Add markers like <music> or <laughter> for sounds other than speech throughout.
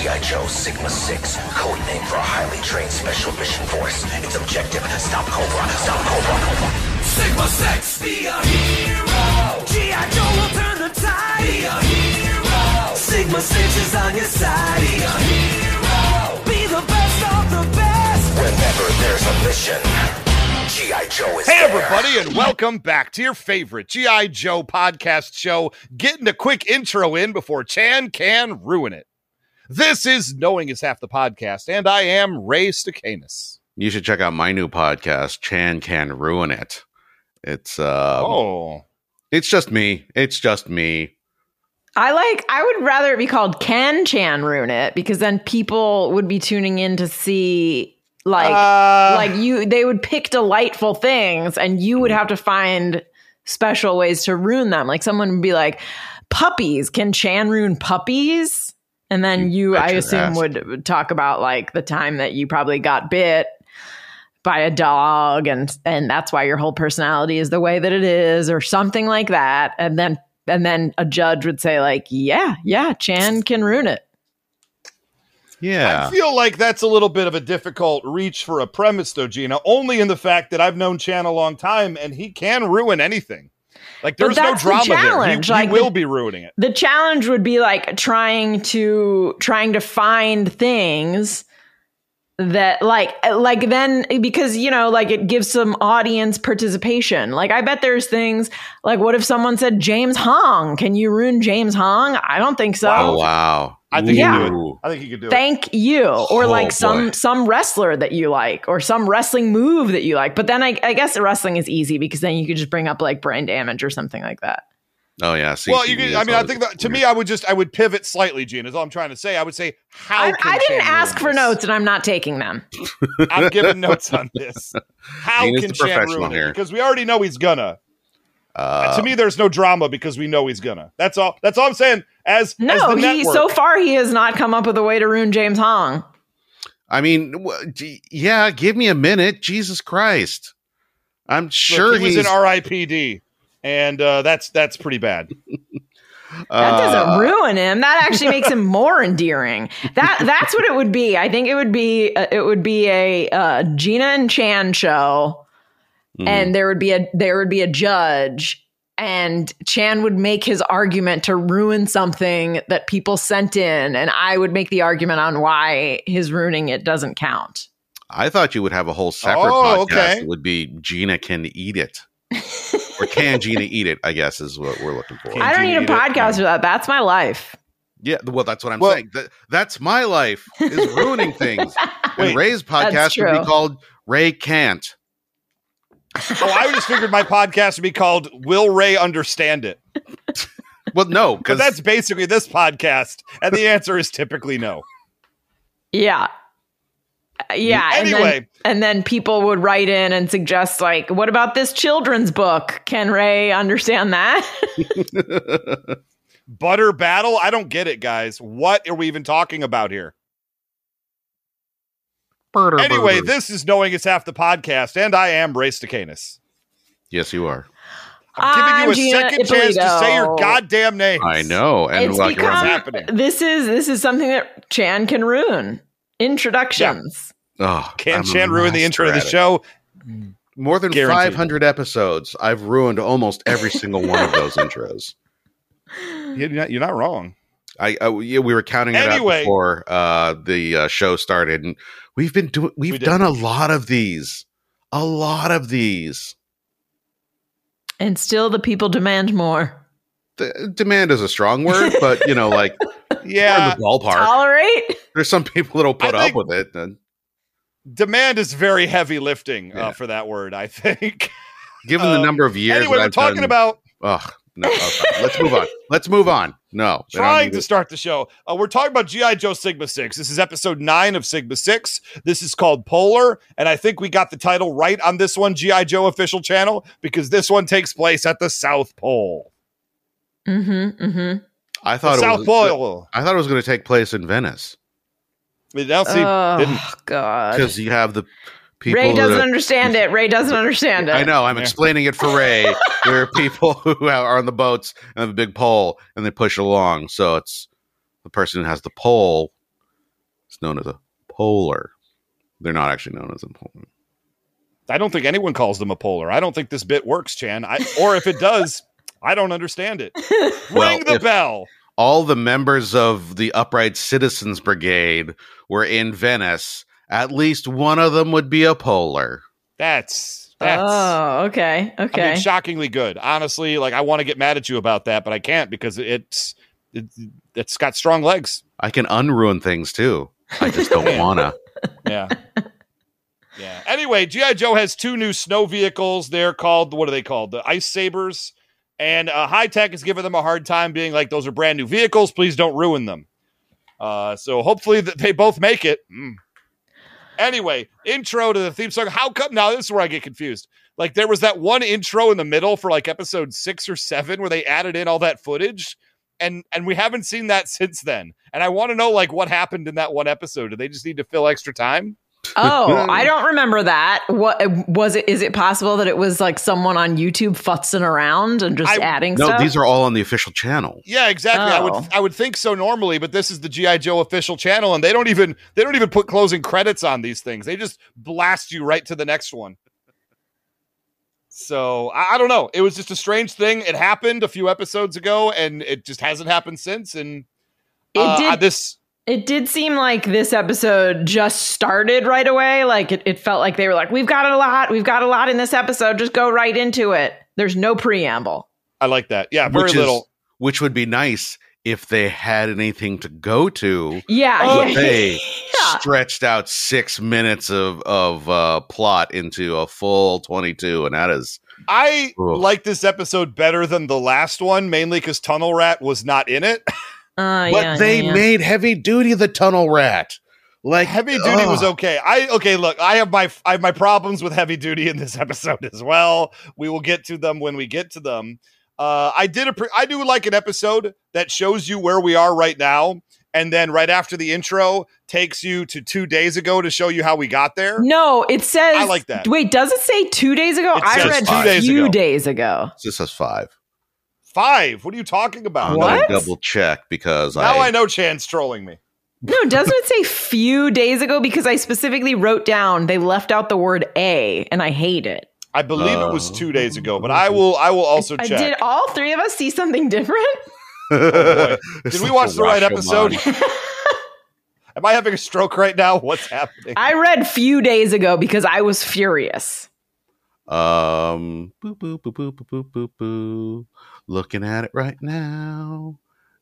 G.I. Joe Sigma 6, code name for a highly trained special mission force. Its objective, stop Cobra, stop Cobra. Sigma 6, be a hero. G.I. Joe will turn the tide. Be a hero. Sigma 6 is on your side. Be a hero. Be the best of the best. Whenever there's a mission, G.I. Joe is Hey, there. everybody, and welcome back to your favorite G.I. Joe podcast show. Getting a quick intro in before Chan can ruin it. This is Knowing is Half the Podcast, and I am Ray Stacanus. You should check out my new podcast, Chan Can Ruin It. It's uh oh. it's just me. It's just me. I like. I would rather it be called "Can Chan Ruin It" because then people would be tuning in to see like Uh, like you. They would pick delightful things, and you would have to find special ways to ruin them. Like someone would be like, "Puppies can Chan ruin puppies?" And then you, bet I assume, ass. would talk about like the time that you probably got bit by a dog and and that's why your whole personality is the way that it is or something like that and then and then a judge would say like yeah yeah chan can ruin it Yeah. I feel like that's a little bit of a difficult reach for a premise, though, Gina, only in the fact that I've known Chan a long time and he can ruin anything. Like, there's no that's the drama there. He, challenge, he will the- be ruining it. the challenge would be like trying to trying to find things that like like then because you know like it gives some audience participation like i bet there's things like what if someone said james hong can you ruin james hong i don't think so Oh wow. I think Yeah. he could do it. I think he could do it. thank you or Oh, like some boy. some wrestler that you like or some wrestling move that you like but then I, I guess wrestling is easy because then you could just bring up like brain damage or something like that Oh yeah. well, you CTE could, I mean, I think that to me, I would just, I would pivot slightly, Gene. is all I'm trying to say. I would say, how I, can I didn't Chan ask for this? notes and i'm not taking them <laughs> I'm giving <laughs> notes on this. How Gina's can the Chan professional ruin it? here. Because we already know he's gonna. uh, to me, there's no drama because we know he's gonna. That's all. That's all I'm saying. As as No, the he network, so far he has not come up with a way to ruin James Hong. I mean, w- d- yeah, give me a minute. Jesus Christ. I'm Look, sure he was he's in R.I.P.D. and uh, that's that's pretty bad. <laughs> That doesn't uh, ruin him. That actually makes him <laughs> more endearing. That that's what it would be. I think it would be uh, it would be a uh, Gina and Chan show, mhm. and there would be a there would be a judge, and Chan would make his argument to ruin something that people sent in, and I would make the argument on why his ruining it doesn't count. I thought you would have a whole separate Oh, podcast. okay. It would be Gina can eat it. Or <laughs> can Gina eat it, I guess is what we're looking for. Can I don't Gina need a eat it? podcast for that. That's my life. Yeah, well, that's what I'm Well- saying. That, that's my life is ruining things. <laughs> Wait, and Ray's podcast would be called Ray Can't. <laughs> Oh, I just figured my podcast would be called "Will Ray Understand It?" Well, no, Because because that's basically this podcast, and the answer is typically no. Yeah. Yeah. and then- and then people would write in and suggest, like, what about this children's book? Can Ray understand that? <laughs> Butter battle? I don't get it, guys. What are we even talking about here? Anyway, this is knowing it's half the podcast, and I am Ray Stacanus. yes, you are. I'm giving you a Gina second chance to say your goddamn name. I know, and it's like, become, happening? this is this is something that Chan can ruin. Introductions. Oh, Can I'm Chan ruin the intro to the master at it. show? More than Guaranteed. 500 episodes, I've ruined almost every single one of those <laughs> intros. You're not, you're not wrong. I, I we were counting it Anyway. out before uh, the uh, show started, and we've been doing we've We done a lot of these, a lot of these. And still the people demand more. The, demand is a strong word, but you know, like <laughs> Yeah, we're in the ballpark. Tolerate? There's some people that'll put I up with it. And demand is very heavy lifting Yeah. uh, for that word. I think. <laughs> given Um, the number of years, anyway, we're I've talking done- about Ugh, no, okay. let's move on. <laughs> Let's move on. No, trying to it. start the show. Uh, we're talking about GI Joe Sigma Six. This is episode nine of Sigma Six. This is called Polar, and I think we got the title right on this one, GI Joe official channel, because this one takes place at the South Pole. Mm-hmm. Mm-hmm. I The thought it South was. Pole. I thought it was going to take place in Venice Now see, oh didn't God. because you have the people. Ray doesn't that- understand it. Ray doesn't understand it. I know. I'm Yeah. explaining it for Ray. <laughs> there are people who are on the boats and have a big pole, and they push it along. So it's the person who has the pole. It's known as a polar. They're not actually known as a polar. I don't think anyone calls them a polar. I don't think this bit works, Chan. I, or if it does, I don't understand it. <laughs> <laughs> Well, Ring the if- bell. All the members of the Upright Citizens Brigade were in Venice. At least one of them would be a polar. That's that's. Oh, okay. I Okay. mean, shockingly good. Honestly, like I want to get mad at you about that, but I can't because it's it, it's got strong legs. I can unruin things too. I just don't <laughs> wanna. Yeah. yeah. Anyway, GI Joe has two new snow vehicles. They're called what are they called? The Ice Sabers. And uh, Hi-Tech is giving them a hard time, being like, "Those are brand new vehicles. Please don't ruin them." Uh, so hopefully that they both make it. Mm. Anyway, intro to the theme song. How come now? This is where I get confused. Like there was that one intro in the middle for like episode six or seven where they added in all that footage, and and we haven't seen that since then. And I want to know like what happened in that one episode. Did they just need to fill extra time? Oh, <laughs> I don't remember that. What was it? Is it possible that it was like someone on YouTube futzing around and just I- adding No, stuff? these are all on the official channel. Yeah, exactly. I Oh. would I would think so normally, but this is the GI Joe official channel, and they don't even they don't even put closing credits on these things. They just blast you right to the next one. So I, I don't know. It was just a strange thing. It happened a few episodes ago, and it just hasn't happened since. And It uh, did- this. It did seem like this episode just started right away. Like it, it felt like they were like, we've got a lot, we've got a lot in this episode. Just go right into it. There's no preamble. I like that. Yeah, very which little. Is, which would be nice if they had anything to go to. Yeah. Oh, yeah. They <laughs> Yeah. stretched out six minutes of of uh, plot into a full twenty two, and that is I Ugh. like this episode better than the last one, mainly because Tunnel Rat was not in it. <laughs> Uh, but yeah, they yeah, yeah. made heavy duty the tunnel rat. Like Heavy duty was okay. I okay. Look, I have my I have my problems with heavy duty in this <laughs> episode as well. We will get to them when we get to them. Uh, I did a pre- I do like an episode that shows you where we are right now, and then right after the intro takes you to two days ago to show you how we got there. No, it says. I like that. Wait, does it say two days ago? It I says read two days few ago. days ago. This says five. Five. What are you talking about? I'm What? double check because Now I, I know Chan's trolling me. No, doesn't it say few days ago? Because I specifically wrote down they left out the word a, and I hate it. I believe it was Uh, two days ago, but I will I will also I- check. Did all three of us see something different? <laughs> boy. Did we watch the right episode? <laughs> Am I having a stroke right now? <laughs> What's happening? I read few days ago because I was furious. Um, boo, boo, boo, boo, boo, boo, boo, boo. Looking at it right now,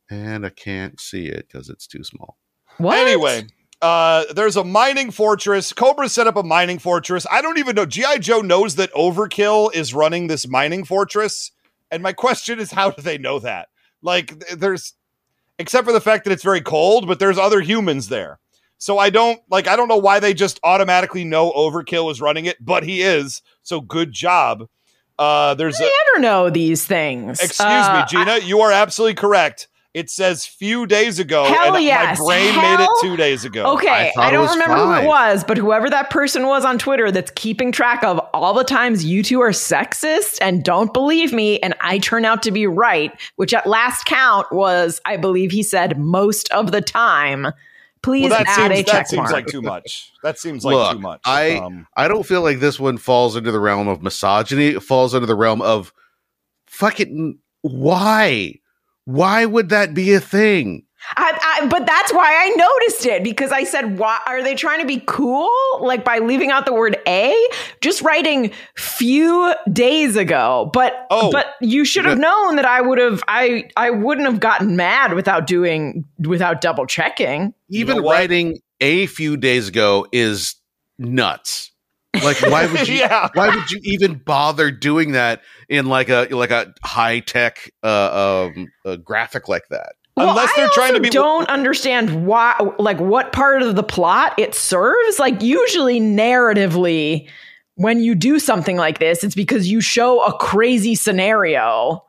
and I can't see it because it's too small. What? Anyway, uh, there's a mining fortress. Cobra set up a mining fortress. I don't even know. G.I. Joe knows that Overkill is running this mining fortress. And my question is, how do they know that? Like, there's, except for the fact that it's very cold, but there's other humans there. So I don't, like, I don't know why they just automatically know Overkill is running it, but he is. So good job. Uh, there's a, I never know these things. excuse Uh, me, Gina, you are absolutely correct. It says few days ago, Hell and yes. my brain made it two days ago. Okay, I I, don't was remember who it was, but whoever that person was on Twitter that's keeping track of all the times you two are sexist and don't believe me, and I turn out to be right, which at last count was, I believe he said, most of the time. Please well, that add seems a that check seems like too much. That seems like Look, too much. I Um, I don't feel like this one falls into the realm of misogyny. It falls into the realm of fucking why? Why would that be a thing? I, but that's why I noticed it because I said, "Why are they trying to be cool?" Like by leaving out the word "a," just writing "few days ago." But Oh. but you should have known that I would have I I wouldn't have gotten mad without doing without double checking. Even know writing a few days ago is nuts. Like, why would <laughs> you? Yeah. Why would you even bother doing that in like a like a high tech uh, um, uh, graphic like that? Well, Unless they're trying to be- Don't understand why, like, what part of the plot it serves. Like, usually, narratively, when you do something like this, it's because you show a crazy scenario,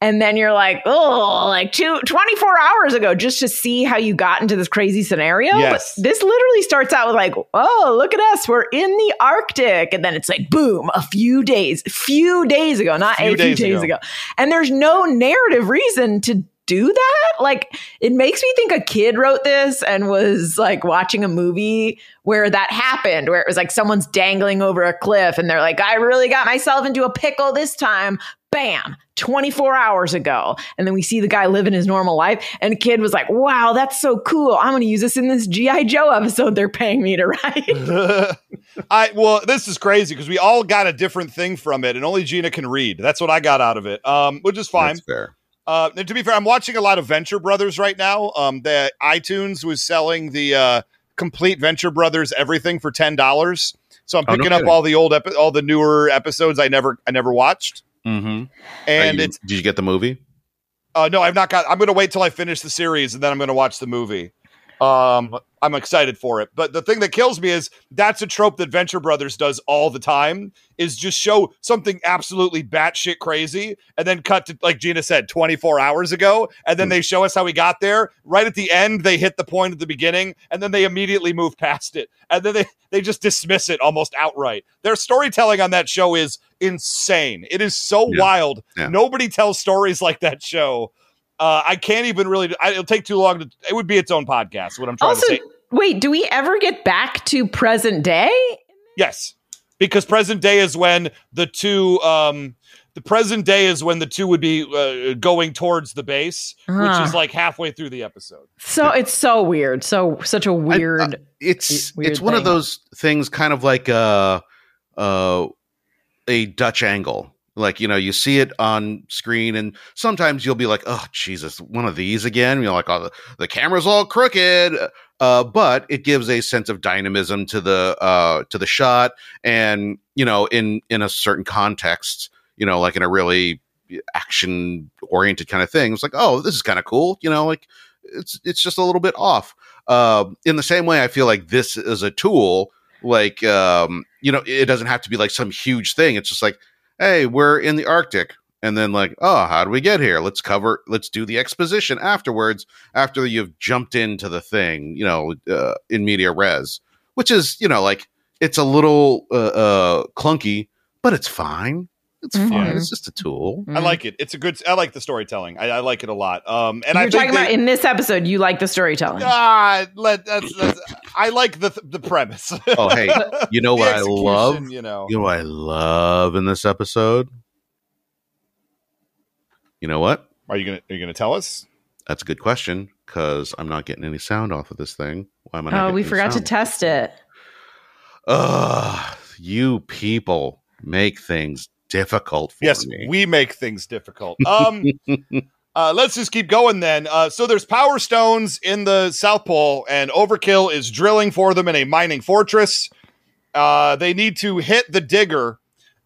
and then you're like, oh, like two, 24 hours ago, just to see how you got into this crazy scenario. Yes. But this literally starts out with like, oh, look at us, we're in the Arctic, and then it's like, boom, a few days, few days ago, not Few a few days days ago. ago. And there's no narrative reason to do that. Like, it makes me think a kid wrote this and was like watching a movie where that happened, where it was like someone's dangling over a cliff and they're like, I really got myself into a pickle this time. Bam, 24 hours ago. And then we see the guy living his normal life. And the kid was like, wow, that's so cool. I'm going to use this in this G.I. Joe episode they're paying me to write. <laughs> <laughs> I well, this is crazy because we all got a different thing from it, and only Gina can read. That's what I got out of it, um, which is fine. That's fair. Uh, and to be fair, I'm watching a lot of Venture Brothers right now. Um, the iTunes was selling the uh, complete Venture Brothers everything for ten dollars. So I'm Oh, no picking up all the old, epi- all the newer episodes I never, I never watched. Mm-hmm. And it's did you get the movie? uh, no, I've not got. I'm going to wait till I finish the series and then I'm going to watch the movie. Um, I'm excited for it. But the thing that kills me is that's a trope that Venture Brothers does all the time is just show something absolutely batshit crazy and then cut to, like Gina said, 24 hours ago. And then they show us how we got there. Right at the end, they hit the point at the beginning and then they immediately move past it. And then they, they just dismiss it almost outright. Their storytelling on that show is insane. It is so Yeah. wild. Yeah. Nobody tells stories like that show. Uh, I can't even really. I, it'll take too long to. It would be its own podcast. What I'm trying also, to say. wait, do we ever get back to present day? Yes, because present day is when the two. Um, the present day is when the two would be uh, going towards the base, which Ah. is like halfway through the episode. So it's so weird. So such a weird. It's weird it's one of those things, kind of like uh, uh, a Dutch angle. Like you know, you see it on screen, and sometimes you'll be like, "Oh Jesus, one of these again." You're like, "Oh, the, the camera's all crooked," uh, but it gives a sense of dynamism to the uh, to the shot, and you know, in in a certain context, you know, like in a really action oriented kind of thing, it's like, "Oh, this is kind of cool," you know, like it's it's just a little bit off. Uh, in the same way, I feel like this is a tool. Like, um, you know, it doesn't have to be like some huge thing. It's just like, hey, we're in the Arctic. And then, like, oh, how do we get here? Let's cover, let's do the exposition afterwards, after you've jumped into the thing, you know, uh, in media res, which is, you know, like, it's a little uh, uh, clunky, but it's fine. It's fine. Mhm. It's just a tool. I like it. It's a good. I like the storytelling. I, I like it a lot. Um, and You're I think talking they- about in this episode, you like the storytelling. Ah, let that's, that's, I like the the premise. <laughs> Oh, hey, you know what I love? You know, You know what I love in this episode? You know what? are you gonna are you gonna tell us? That's a good question because I'm not getting any sound off of this thing. Why am I not? Oh, we any forgot to test it. Ugh, you people make things difficult for me. Yes, me. we make things difficult. <laughs> Um, uh, let's just keep going then. Uh, so there's power stones in the South Pole, and Overkill is drilling for them in a mining fortress. Uh, they need to hit the digger.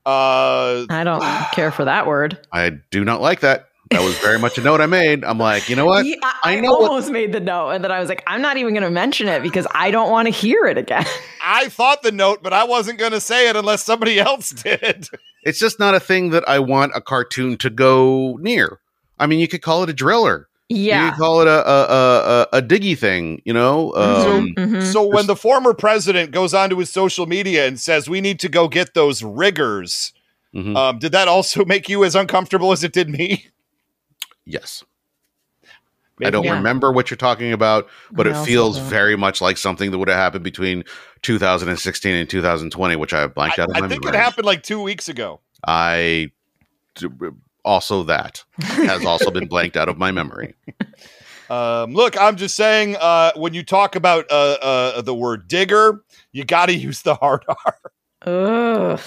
Uh, I don't care for that word. I do not like that. That was very much a note I made. I'm like, you know what? Yeah, I, I know what- almost made the note, and then I was like, I'm not even going to mention it because I don't want to hear it again. <laughs> I thought the note, but I wasn't going to say it unless somebody else <laughs> did. It's just not a thing that I want a cartoon to go near. I mean, you could call it a driller. You yeah. could call it a a, a, a, a diggy thing. You know. Um, Mhm. So when the former president goes onto his social media and says we need to go get those riggers, mhm. um, did that also <laughs> make you as uncomfortable as it did me? Yes. Maybe- I don't Yeah. remember what you're talking about, but I it feels don't. very much like something that would have happened between 2016 and 2020, which I have blanked I, out of my I think it happened like two weeks ago. I also that has also been blanked out of my memory. <laughs> Um, look, I'm just saying, uh, when you talk about uh, uh, the word digger, you got to use the hard R. Ugh.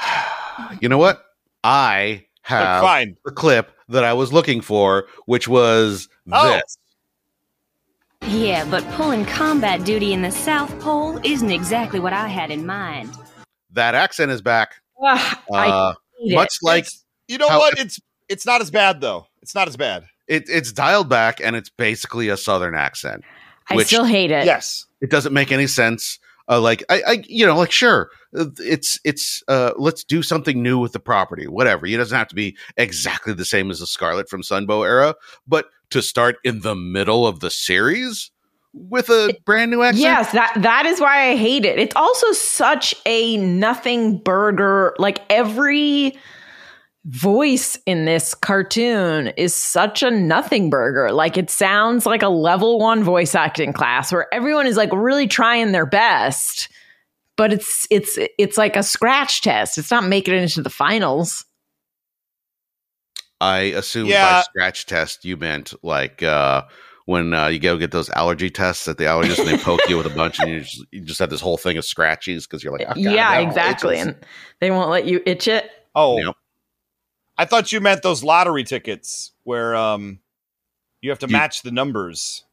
<sighs> You know what? I have Fine. the clip that I was looking for, which was Oh. this. Yeah, but pulling combat duty in the South Pole isn't exactly what I had in mind. That accent is back. Ugh, I Uh, hate it. much like It's- you know how- what? It's it's not as bad though. It's not as bad. it, it's dialed back, and it's basically a southern accent. I which- still hate it. Yes. It doesn't make any sense. Uh, like I, I, you know, like sure, uh, it's it's. Uh, let's do something new with the property. Whatever. It doesn't have to be exactly the same as the Scarlett from Sunbow era, but to start in the middle of the series with a brand new accent. Yes, that that is why I hate it. It's also such a nothing burger. Like every voice in this cartoon is such a nothing burger. Like it sounds like a level 1 voice acting class where everyone is like really trying their best, but it's it's it's like a scratch test. It's not making it into the finals. I assume by scratch test you meant like uh, when uh, you go get those allergy tests at the allergist and they poke you with a bunch and you just, you just have this whole thing of scratchies because you're like, oh, God, yeah, exactly. itches. And they won't let you itch it. Oh, Yep. I thought you meant those lottery tickets where um you have to You- match the numbers.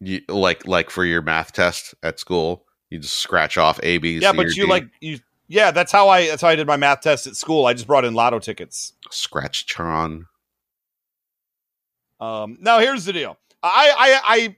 You, like like for your math test at school, you just scratch off A, B, yeah, C, but you D. like you. Yeah, that's how I that's how I did my math test at school. I just brought in lotto tickets. scratch Tron. Um, now here's the deal. I, I, I,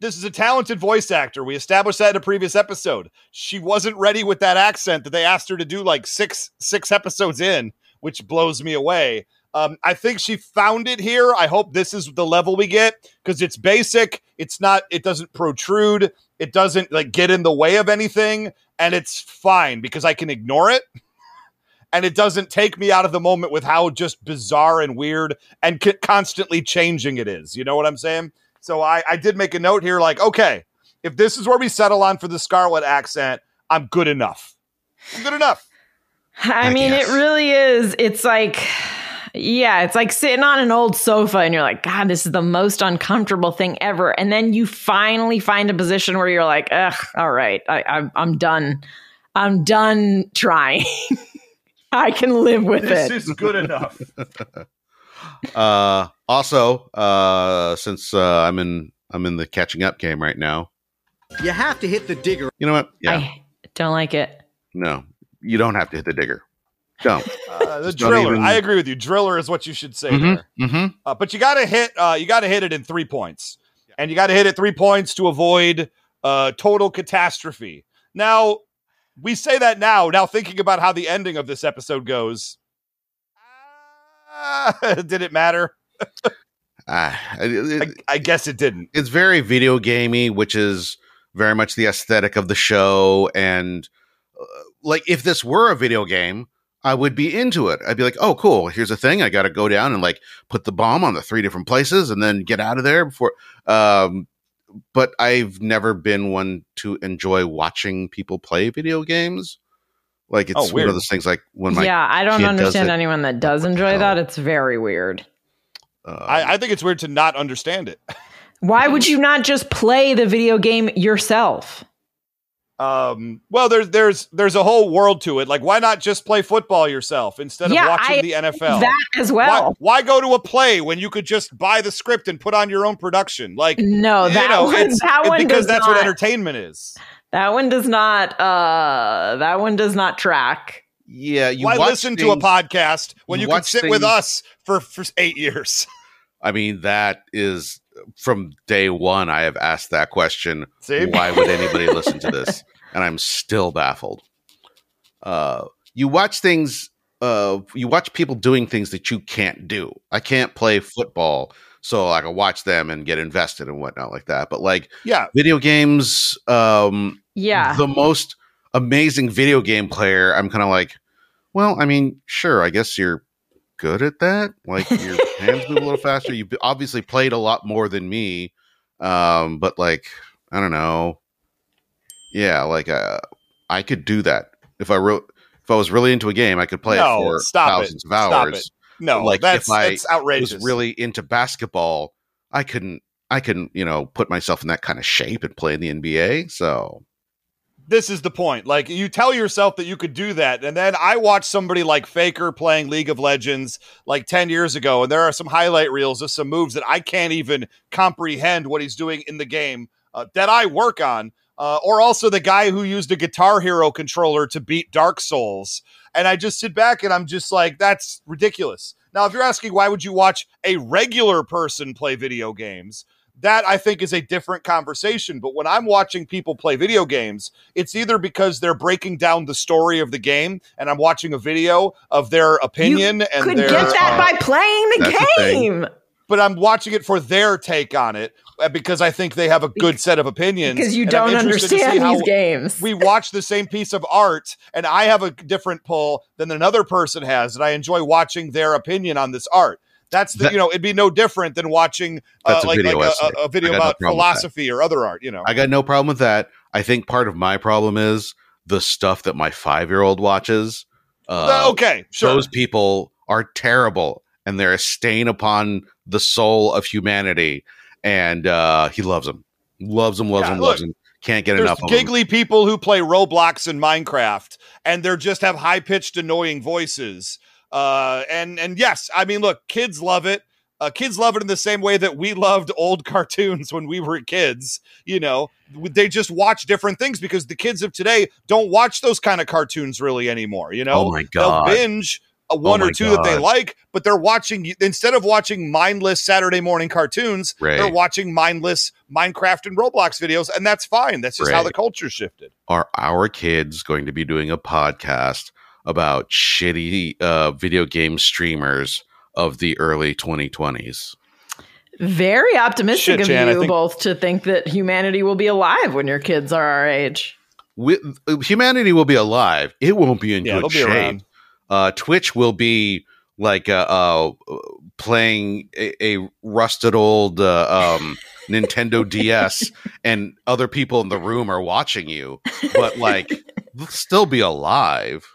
this is a talented voice actor. We established that in a previous episode. She wasn't ready with that accent that they asked her to do like six, six episodes in, which blows me away. Um, I think she found it here. I hope this is the level we get because it's basic. It's not, it doesn't protrude. It doesn't like get in the way of anything. And it's fine because I can ignore it. <laughs> And it doesn't take me out of the moment with how just bizarre and weird and c- constantly changing it is. You know what I'm saying? So I, I did make a note here like, okay, if this is where we settle on for the Scarlett accent, I'm good enough. I'm good enough. I I mean, guess. it really is. It's like, yeah, it's like sitting on an old sofa and you're like, God, this is the most uncomfortable thing ever. And then you finally find a position where you're like, ugh, all right, I, I'm, I'm done. I'm done trying. <laughs> I can live with this it. This is good enough. <laughs> Uh, also, uh, since uh, I'm in I'm in the catching up game right now. You have to hit the digger. You know what? Yeah, I don't like it. no, you don't have to hit the digger. Don't. <laughs> Uh, the Just don't driller. even- I agree with you. Driller is what you should say Mhm, there. mhm. Uh, but you got to hit. Uh, you got to hit it in three points, and you got to hit it three points to avoid uh, total catastrophe. Now, we say that now. Now, thinking about how the ending of this episode goes, uh, <laughs> did it matter? Ah, it- it- I, I guess it didn't. it's very video gamey, which is very much the aesthetic of the show. And uh, like, if this were a video game, I would be into it. I'd be like, oh, cool. Here's a thing. I got to go down and like put the bomb on the three different places and then get out of there before. Um, but I've never been one to enjoy watching people play video games. Like it's Oh, one weird. of those things. Like when my yeah, I don't understand it, anyone that does enjoy that. It's very weird. um, I, I think it's weird to not understand it. Why would <laughs> you not just play the video game yourself? Um, well, there's there's there's a whole world to it. Like, why not just play football yourself instead Yeah, of watching I the NFL? That as why, well. why go to a play when you could just buy the script and put on your own production? Like, No, you that know, one, it's- that one because does that's not, what entertainment is. That one does not. Uh, that one does not track. yeah, you Why watch listen to a podcast when you you, can watch sit with us for for eight years? I mean, that is from day one. I have asked that question. See? Why would anybody listen to this? <laughs> And I'm still baffled. Uh, you watch things. Uh, you watch people doing things that you can't do. I can't play football, so I can watch them and get invested and whatnot like that. But like Yeah, video games, um, Yeah. the most amazing video game player, I'm kind of like, well, I mean, sure, I guess you're good at that. Like your hands move a little faster. You obviously played a lot more than me, um, but like, I don't know. Yeah, like uh, I could do that if I wrote. If I was really into a game, I could play No, it for stop it. thousands of hours. no, like that's if I that's outrageous. was really into basketball, I couldn't I couldn't, you know, put myself in that kind of shape and play in the NBA. So this is the point. Like you tell yourself that you could do that, and then I watched somebody like Faker playing League of Legends like ten years ago, and there are some highlight reels of some moves that I can't even comprehend what he's doing in the game uh, that I work on. Uh, or also the guy who used a Guitar Hero controller to beat Dark Souls, and I just sit back and I'm just like, that's ridiculous. Now, if you're asking why would you watch a regular person play video games, that I think is a different conversation. But when I'm watching people play video games, it's either because they're breaking down the story of the game and I'm watching a video of their opinion you and could their get that uh, by playing the that's the game. but I'm watching it for their take on it uh, because I think they have a good set of opinions. Because you don't interested to see understand these games. We watch the same piece of art, and I have a different pull than another person has, and I enjoy watching their opinion on this art. That's the That- you know it'd be no different than watching uh, That's a video like a, a, a video no about that. philosophy or other art. You know, I got no problem with that. I think part of my problem is the stuff that my five year old watches. Uh, okay, sure. Those people are terrible and they're a stain upon the soul of humanity. And uh, he loves them, loves them, loves Yeah, them, look, loves them. Can't get There's enough of them. giggly people who play Roblox and Minecraft, and they're just have high pitched, annoying voices. Uh, and and yes, I mean, look, kids love it. Uh, kids love it in the same way that we loved old <laughs> cartoons when we were kids. You know, they just watch different things because the kids of today don't watch those kind of cartoons really anymore. You know, Oh my God. they'll binge a one Oh or two that they like, but they're watching instead of watching mindless Saturday morning cartoons, Right. they're watching mindless Minecraft and Roblox videos, and that's fine. That's just how the culture shifted. Are our kids going to be doing a podcast about shitty uh, video game streamers of the early 2020s? Very optimistic Shit, of Jan, you think- both to think that humanity will be alive when your kids are our age. we, humanity will be alive. It won't be in Yeah, they'll good be shape. Uh, Twitch will be like uh, uh, playing a, a rusted old uh, um, Nintendo <laughs> DS, and other people in the room are watching you, but like still be alive.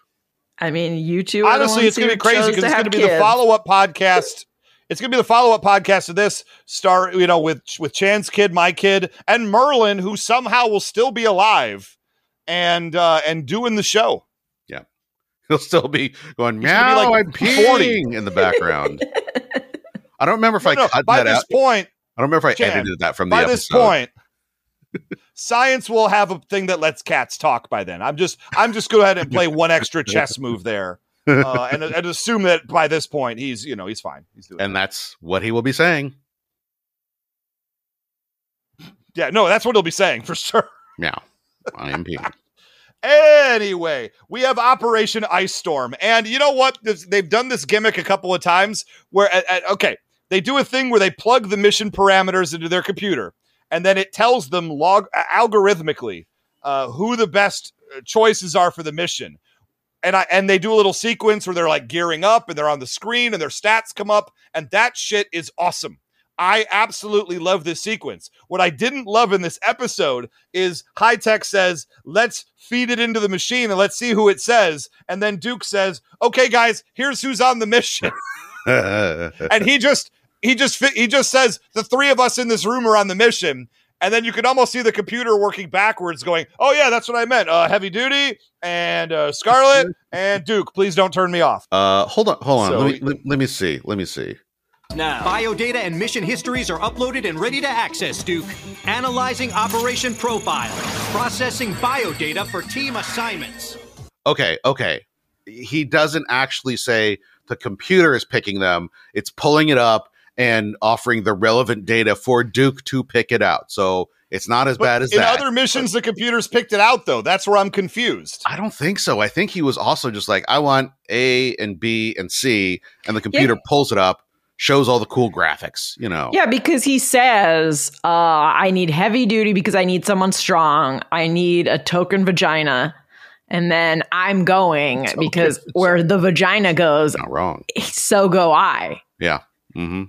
I mean, you two. Are Honestly, the it's going to be crazy because it's going to be the follow up podcast. It's going to be the follow up podcast to this star, you know, with with Chan's kid, my kid, and Merlin, who somehow will still be alive and uh and doing the show. Yeah, he'll still be going He's gonna be like I'm 40. peeing in the background. <laughs> I don't remember if No, I no, cut by that this out. point, I don't remember if I Jan, edited that from the by episode. this point, science will have a thing that lets cats talk. By then, I'm just I'm just go ahead and play one extra chess move there, uh, and and assume that by this point he's you know he's fine. He's doing and that's what he will be saying. yeah. No, that's what he'll be saying for sure. yeah I am peeing. Anyway, we have Operation Ice Storm, and you know what? This- They've done this gimmick a couple of times. Where, at, at- okay, they do a thing where they plug the mission parameters into their computer, and then it tells them log algorithmically uh, who the best uh, choices are for the mission. And I and they do a little sequence where they're like gearing up, and they're on the screen, and their stats come up, and that shit is awesome. I absolutely love this sequence. What I didn't love in this episode is Hi-Tech says, let's feed it into the machine and let's see who it says. And then Duke says, okay, guys, here's who's on the mission. <laughs> and he just, he just, fi- he just says, the three of us in this room are on the mission. And then you can almost see the computer working backwards, going, "Oh yeah, that's what I meant. Uh, heavy duty and uh, Scarlett and Duke. Please don't turn me off." Uh, hold on, hold on. So- let, me, let, let me see. Let me see. Now, biodata and mission histories are uploaded and ready to access, Duke. Analyzing operation profile, processing biodata for team assignments. Okay, okay. He doesn't actually say the computer is picking them. It's pulling it up and offering the relevant data for Duke to pick it out. So it's not as But bad as in that. other missions, the computers picked it out, though. That's where I'm confused. I don't think so. I think he was also just like, I want A and B and C, and the computer pulls it up, shows all the cool graphics. You know, Yeah, because he says, uh, I need heavy duty because I need someone strong. I need a token vagina. And then I'm going because where the vagina goes, not wrong. so go I. Yeah. Mm-hmm.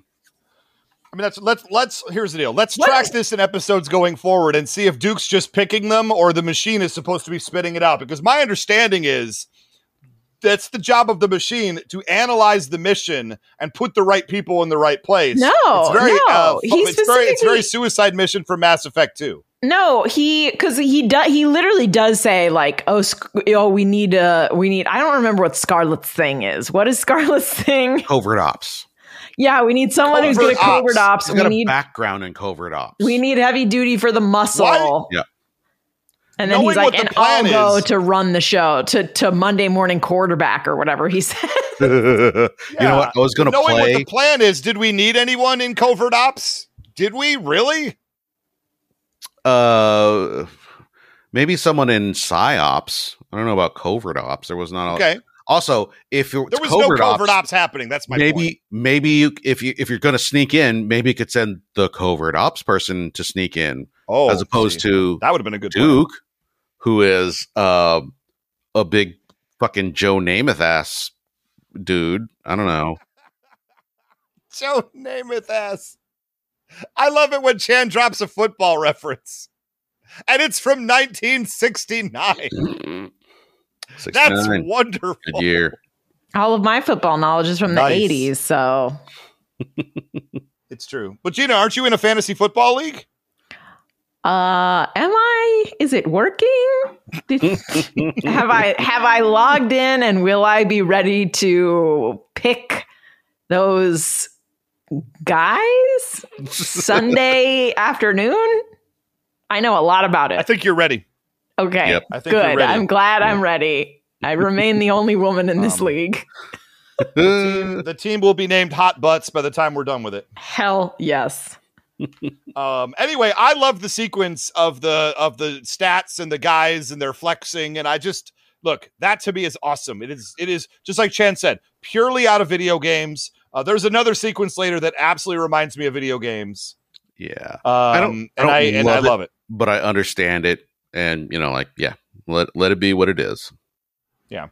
I mean, that's let's let's here's the deal. Let's track this in episodes going forward and see if Duke's just picking them or the machine is supposed to be spitting it out. Because my understanding is that's the job of the machine to analyze the mission and put the right people in the right place. No, it's very, no. uh, fu- He it's very, it's very suicide mission for Mass Effect 2. No, he because he does he literally does say like oh sc- oh we need uh we need I don't remember what Scarlett's thing is. What is Scarlett's <laughs> thing? Covert ops. Yeah, we need someone who's good at Covert covert ops. ops. We got a need background in covert ops. we need heavy duty for the muscle. Why- Yeah. And then Knowing he's like, what and I'll plan go is- to run the show to to Monday morning quarterback or whatever he said. <laughs> you know what? I was going to Knowing play. what the plan is, did we need anyone in covert ops? Did we really? uh, maybe someone in psyops. I don't know about covert ops. There was not. A, Okay. Also, if you're There was no covert covert ops, ops, happening. That's my maybe point. maybe you if you if you're going to sneak in, maybe you could send the covert ops person to sneak in, Oh, as opposed see, to that would have been a good plan. Duke, who is uh, a big fucking Joe Namath ass dude. I don't know. <laughs> Joe Namath ass. I love it when Chan drops a football reference. And it's from 1969. <laughs> That's 69. wonderful. Good year. All of my football knowledge is from Nice. the 80s, so <laughs> It's true. But Gina, aren't you in a fantasy football league? Uh, am I? Is it working? Did- <laughs> have I have I logged in and will I be ready to pick those guys <laughs> Sunday afternoon? I know a lot about it. I think you're ready. Okay, Yep. I think Good. I'm glad I'm ready. I remain the only woman in this Um, league. <laughs> The team will be named Hot Butts by the time we're done with it. Hell yes. <laughs> Um, anyway, I love the sequence of the of the stats and the guys and their flexing, and I just look that to me is awesome. It is it is just like Chan said, purely out of video games. Uh, there's another sequence later that absolutely reminds me of video games. yeah, Um, don't- I and don't I and I love it. love it. but I understand it, and you know, like, yeah, let let it be what it is. Yeah.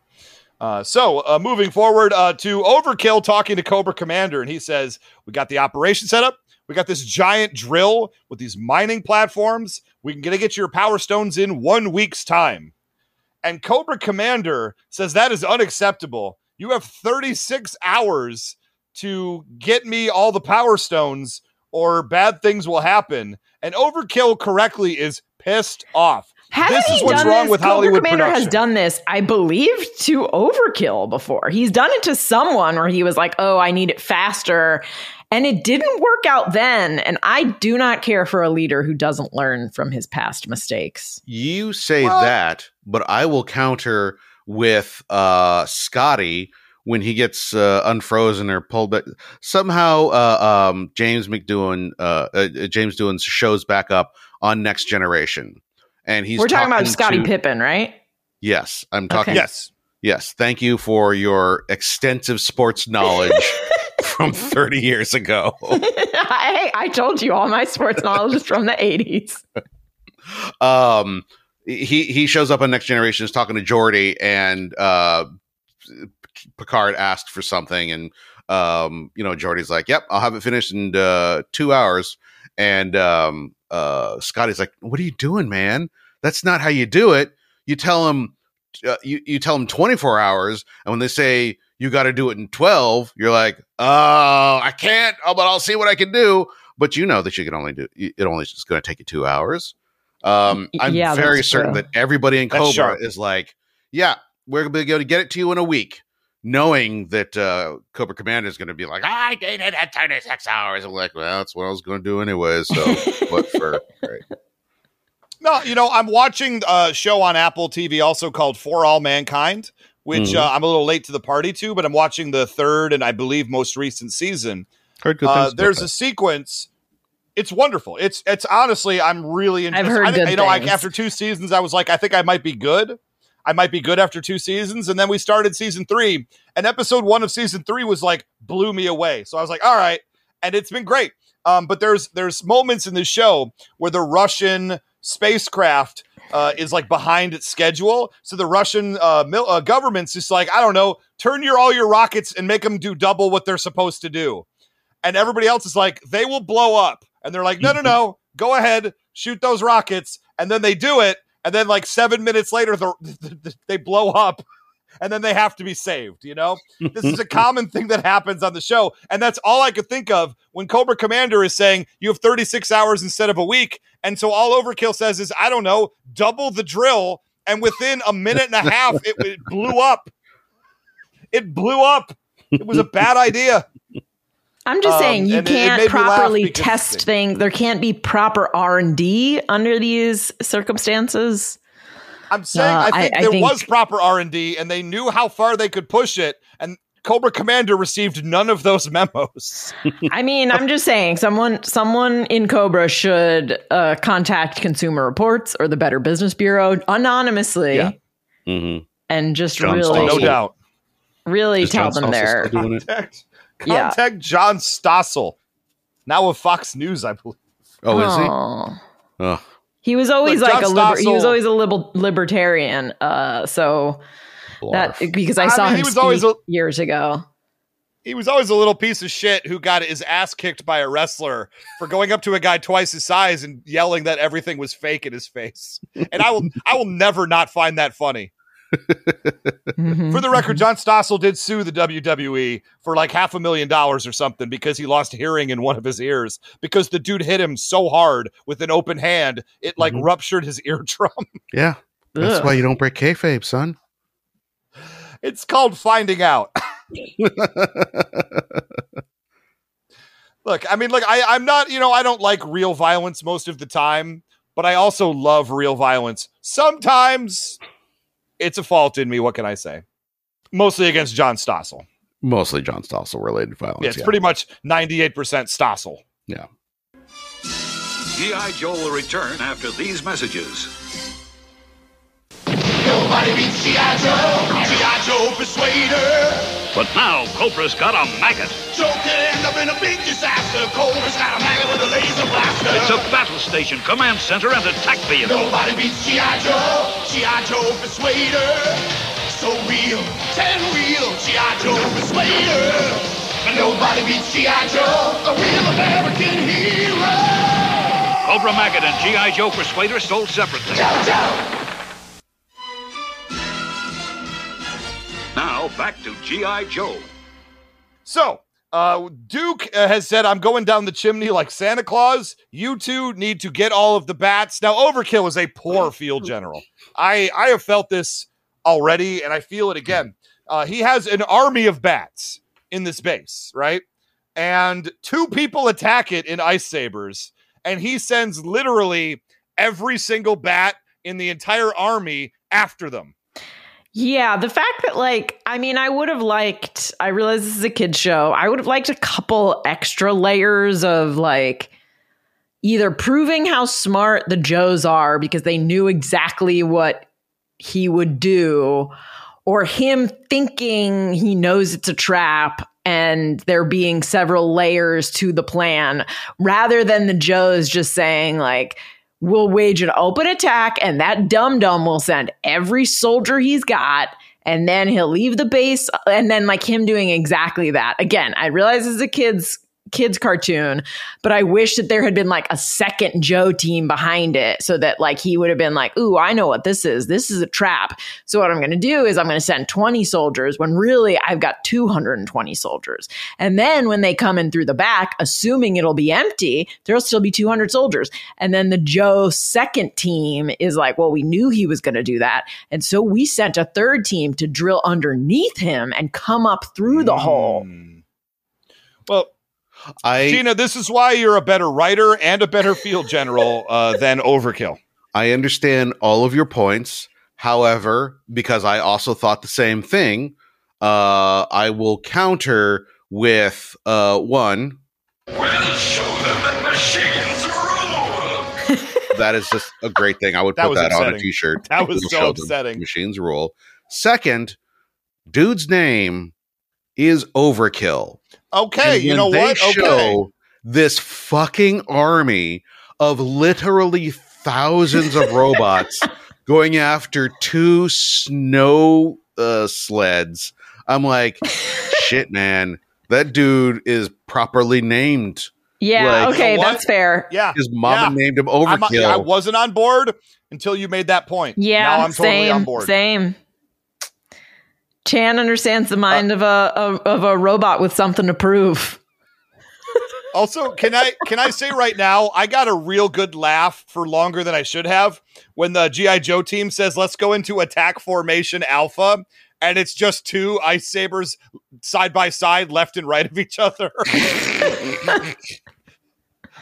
Uh, so uh, moving forward uh, to Overkill talking to Cobra Commander, and he says, "We got the operation set up. We got this giant drill with these mining platforms. We can get, get your power stones in one week's time." And Cobra Commander says that is unacceptable. You have 36 hours to get me all the power stones, or bad things will happen. And Overkill correctly is pissed off. Hasn't this is he what's done wrong this? with Cobra Hollywood Commander production. has done this, I believe, to Overkill before. He's done it to someone where he was like, "Oh, I need it faster," and it didn't work out then. And I do not care for a leader who doesn't learn from his past mistakes. You say Well- that, but I will counter with uh Scotty when he gets uh, unfrozen or pulled back. Somehow, uh, um, James McDowan, uh, uh, James Doohan shows back up on Next Generation, and he's We're talking, about talking Scottie to- Pippen, right? Yes, I'm talking. Yes. Yes, thank you for your extensive sports <laughs> knowledge from 30 years ago. <laughs> I, I told you all my sports knowledge is from the 80s. um he he shows up on next generation is talking to Geordi and uh picard asked for something and um you know Geordi's like yep i'll have it finished in uh two hours and um uh scotty's like what are you doing man? That's not how you do it. You tell him uh, you, you tell him 24 hours and when they say you got to do it in 12 you're like oh i can't oh, but i'll see what i can do. But you know that you can only do it only is going to take you two hours. Um Y- i'm yeah, very certain true. that everybody in cobra is like yeah we're going to be able to get it to you in a week knowing that uh cobra commander is going to be like i did it at 36 hours i'm like well that's what i was going to do anyway so <laughs> what for right. No, you know, I'm watching a show on Apple TV also called For All Mankind, which Mhm. uh, I'm a little late to the party to, but I'm watching the third and I believe most recent season. Heard good Uh, things about there's a sequence. It's wonderful. It's it's honestly, I'm really interested. I've heard I, good you know, like after two seasons, I was like, I think I might be good. I might be good after two seasons, and then we started season three, and episode one of season three was like blew me away. So I was like, all right, and it's been great. Um, but there's there's moments in the show where the Russian spacecraft uh, is like behind its schedule. So the Russian uh, mil- uh, government's just like, I don't know, turn your all your rockets and make them do double what they're supposed to do. And everybody else is like, they will blow up. And they're like, no, no, no, go ahead, shoot those rockets. And then they do it. And then like seven minutes later, the, the- they blow up. and then they have to be saved. You know, this is a <laughs> common thing that happens on the show, and that's all I could think of when Cobra Commander is saying you have 36 hours instead of a week, and so all Overkill says is I don't know, double the drill, and within a minute and a half, it, it blew up. It blew up. It was a bad idea. I'm just Um, saying you and it- it can't made me properly test things. There can't be proper R and D under these circumstances. I'm saying Uh, I I- think I there think- was proper R and D, and they knew how far they could push it. And Cobra Commander received none of those <laughs> memos. I mean, I'm just saying someone someone in Cobra should uh, contact Consumer Reports or the Better Business Bureau anonymously Yeah. Mm-hmm. and just John really, Stossel. no doubt. really Is tell John them Stossel they're still doing it? Contact, Yeah. John Stossel, now with Fox News, I believe. Oh, is he? Aw. Oh, He was always Look, like John a liber- he was always a liber- libertarian. Uh, so that because I I saw mean, him he was speak always a- years ago. He was always a little piece of shit who got his ass kicked by a wrestler for going up to a guy twice his size and yelling that everything was fake in his face. And I will, I will never not find that funny. Mhm. For the record, John Stossel did sue the WWE for like half a million dollars or something because he lost hearing in one of his ears because the dude hit him so hard with an open hand it like Mhm. ruptured his <laughs> eardrum. yeah. That's Ugh. why you don't break kayfabe, son. It's called finding out. <laughs> Look, I mean, look, I, I'm not, you know, I don't like real violence most of the time, but I also love real violence. Sometimes it's a fault in me. What can I say? Mostly against John Stossel. Mostly John Stossel related violence. Yeah, it's yeah. pretty much 98% Stossel. Yeah. G.I. Joe will return after these messages. Nobody beats G.I. Joe. G.I. Joe Persuader. But now Cobra's got a maggot. Joe could end up in a big disaster. Cobra's got a maggot with a laser blaster. It's a battle station, command center, and attack vehicle. Nobody beats G.I. Joe. G.I. Joe Persuader. So real, ten real. G.I. Joe Persuader. And nobody beats G.I. Joe. A real American hero. Cobra Maggot and G.I. Joe Persuader sold separately. Joe, Joe. Now back to G.I. Joe. So, uh, Duke uh, has said, I'm going down the chimney like Santa Claus. You two need to get all of the bats. Now, Overkill is a poor field general. I, I have felt this already, and I feel it again. Uh, he has an army of bats in this base, right? And two people attack it in ice sabers, and he sends literally every single bat in the entire army after them. Yeah, the fact that like I mean I would have liked I realize this is a kid show. I would have liked a couple extra layers of like either proving how smart the Joes are because they knew exactly what he would do or him thinking he knows it's a trap and there being several layers to the plan rather than the Joes just saying like we'll wage an open attack and that dum dum will send every soldier he's got and then he'll leave the base and then like him doing exactly that. Again i realize it's a kids kids cartoon but i wish that there had been like a second joe team behind it so that like he would have been like ooh i know what this is. This is a trap. So what i'm going to do is i'm going to send 20 soldiers when really i've got 220 soldiers. And then when they come in through the back assuming it'll be empty there'll still be 200 soldiers. And then the joe second team is like well we knew he was going to do that. And so we sent a third team to drill underneath him and come up through the hole. Well, I Gina, this is why you're a better writer and a better field general uh, than Overkill. I understand all of your points. However, because I also thought the same thing, uh, I will counter with uh, one. We'll show them that machines rule. That is just a great thing. I would That put was that on a upsetting. t-shirt. That was We'll so upsetting. Machines rule. Second, dude's name is Overkill. Okay, And you know they what? Okay. Show this fucking army of literally thousands of robots <laughs> going after two snow uh, sleds. I'm like, shit, <laughs> man. That dude is properly named. yeah Like, okay You know that's fair Yeah. His mama yeah. named him I'm- Overkill. I wasn't on board until you made that point. Yeah, now I'm totally on board. same. Chan understands the mind uh, of a of, of a robot with something to prove. <laughs> Also, can I can I say right now, I got a real good laugh for longer than I should have when the GI Joe team says, "Let's go into attack formation alpha," and it's just two ice sabers side by side, left and right of each other. <laughs>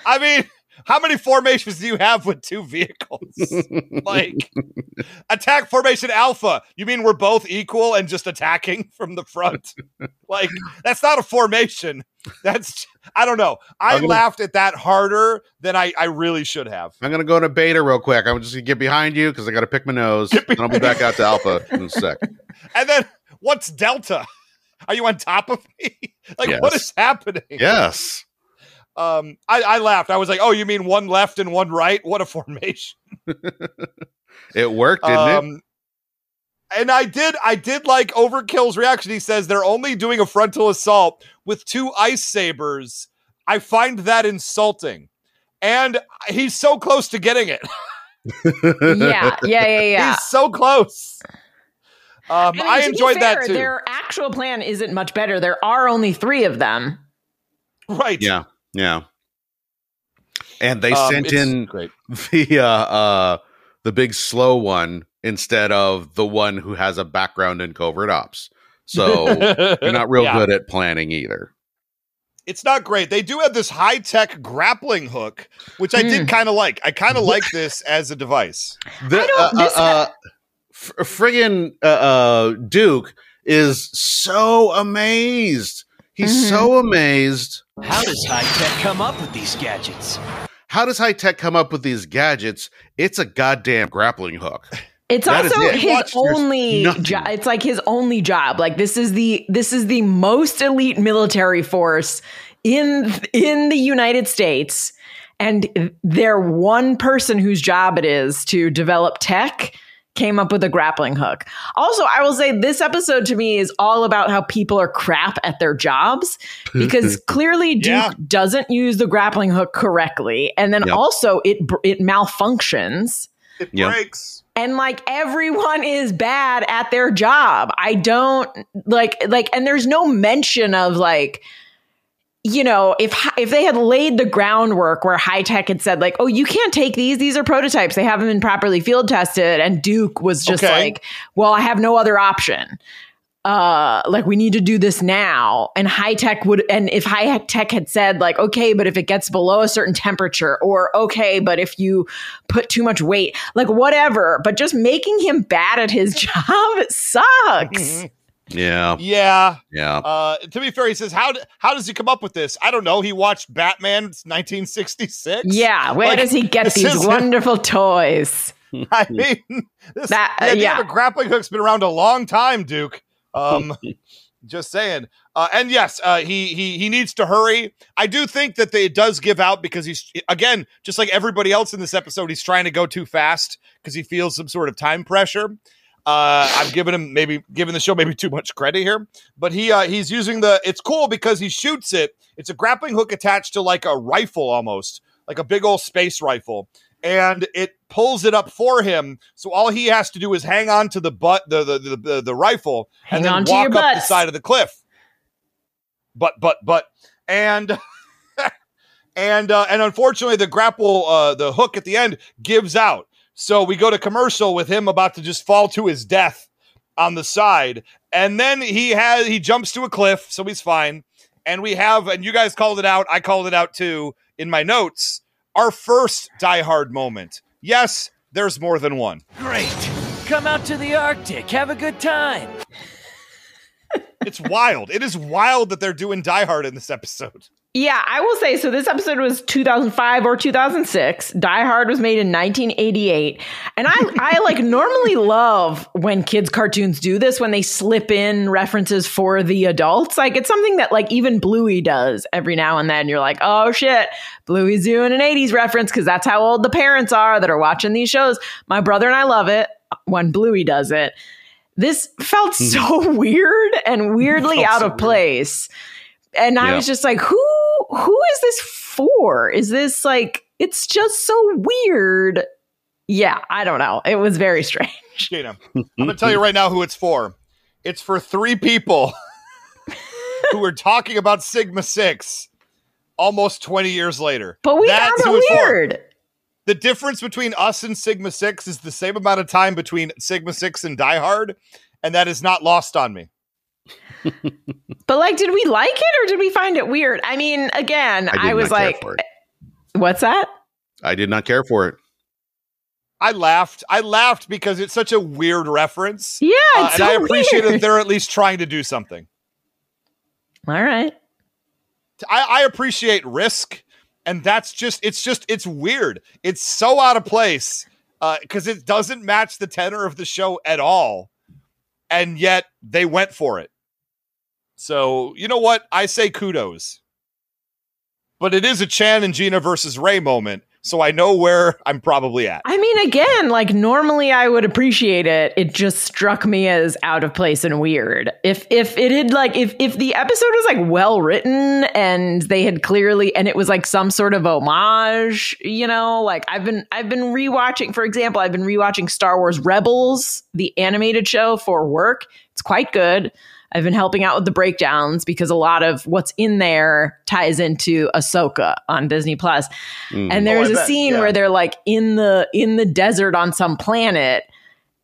I mean, how many formations do you have with two vehicles? <laughs> like attack formation alpha. You mean we're both equal and just attacking <laughs> from the front? like that's not a formation. That's I don't know. I gonna- laughed at that harder than I, I really should have. I'm gonna go to beta real quick. I'm just gonna get behind you because I gotta pick my nose, and I'll be back out to alpha in a sec. <laughs> And then what's delta? Are you on top of me? like what Yes. is happening? Yes. Um, I, I laughed. I was like, "Oh, you mean one left and one right? What a formation!" <laughs> It worked, didn't it? Um, and I did, I did like Overkill's reaction. He says they're only doing a frontal assault with two ice sabers. I find that insulting, and he's so close to getting it. <laughs> yeah, yeah, yeah, yeah. He's so close. Um, I, mean, I to be enjoyed that too. Their actual plan isn't much better. There are only three of them. Right. Yeah, yeah. And they Um, sent in great. <laughs> the uh, uh, the big slow one instead of the one who has a background in covert ops. So <laughs> you're not real Yeah. good at planning either. It's not great. They do have this high tech grappling hook, which I did kind of like. I kind of like this as a device. The, uh, uh, uh, fr- friggin' uh, uh, Duke is so amazed. He's so amazed. How does Hi-Tech come up with these gadgets? How does Hi-Tech come up with these gadgets? It's a goddamn grappling hook. <laughs> It's That is also it. his Watch, only nothing. job. It's like his only job. Like this is the this is the most elite military force in in the United States, and their one person whose job it is to develop tech came up with a grappling hook. Also, I will say this episode to me is all about how people are crap at their jobs because clearly Duke Yeah. doesn't use the grappling hook correctly, and then Yep. also it it malfunctions It Yep. breaks. and like everyone is bad at their job i don't like like and there's no mention of like you know if if they had laid the groundwork where Hi-Tech had said like oh you can't take these. These are prototypes. They haven't been properly field tested. And duke was just Okay. like well i have no other option. Uh like we need to do this now. And Hi-Tech would and if Hi-Tech had said like okay but if it gets below a certain temperature or okay but if you put too much weight like whatever. But just making him bad at his <laughs> job sucks Yeah, Yeah. yeah. Uh, to be fair, he says, "How d- how does he come up with this? I don't know. He watched Batman 1966. yeah where Like, does he get these is- wonderful toys <laughs> I mean, this, That- the idea yeah. of a grappling hook's been around a long time, Duke. Um, <laughs> just saying. Uh, and yes, uh, he he he needs to hurry. I do think that they, it does give out because he's again just like everybody else in this episode. He's trying to go too fast because he feels some sort of time pressure. Uh, I've given him maybe given the show maybe too much credit here, but he uh, he's using the. It's cool because he shoots it. It's a grappling hook attached to like a rifle almost, like a big old space rifle, and it pulls it up for him. So all he has to do is hang on to the butt, the the the, the, the rifle, Hang and then walk up the side of the cliff. But but but and. <laughs> And uh, and unfortunately, the grapple, uh, the hook at the end gives out. So we go to commercial with him about to just fall to his death on the side, and then he has he jumps to a cliff, so he's fine. And we have, and you guys called it out, I called it out too in my notes. Our first Die Hard moment. Yes, there's more than one. Great. Come out to the Arctic. Have a good time. It's wild. It is wild that they're doing Die Hard in this episode. Yeah, I will say so. This episode was 2005 or 2006. Die Hard was made in 1988, and I <laughs> I like normally love when kids cartoons do this when they slip in references for the adults. Like it's something that like even Bluey does every now and then. You're like, oh shit, Bluey's doing an 80s reference because that's how old the parents are that are watching these shows. My brother and I love it when Bluey does it. This felt hmm. so <laughs> weird and weirdly out so of weird. place. And I was just like, who who is this for? Is this like it's just so weird. Yeah, I don't know. It was very <laughs> strange. Dana, I'm gonna tell you right now who it's for. It's for three people <laughs> who were talking about Sigma 6 almost 20 years later. But we That's found who it it's for. weird. The difference between us and Sigma 6 is the same amount of time between Sigma 6 and Die Hard, and that is not lost on me. But like, did we like it or did we find it weird? I mean, again, I I, was like, what's that? I did not care for it. I laughed. I laughed because it's such a weird reference. Yeah, Uh, it's and I appreciate that they're at least trying to do something. All right. I, I appreciate risk, and that's just it's just it's weird. It's so out of place because it doesn't match the tenor of the show at all, and yet they went for it. So you know what? I say kudos, but it is a Chan and Gina versus Ray moment, so I know where I'm probably at. I mean, again, like normally I would appreciate it. It just struck me as out of place and weird. If if it had like if if the episode was like well written and they had clearly and it was like some sort of homage, you know, like I've been I've been rewatching, for example, I've been rewatching Star Wars Rebels, the animated show for work. It's quite good. I've been helping out with the breakdowns because a lot of what's in there ties into Ahsoka on Disney Plus. Mm. And there's Oh, I a bet, scene yeah. where they're like in the in the desert on some planet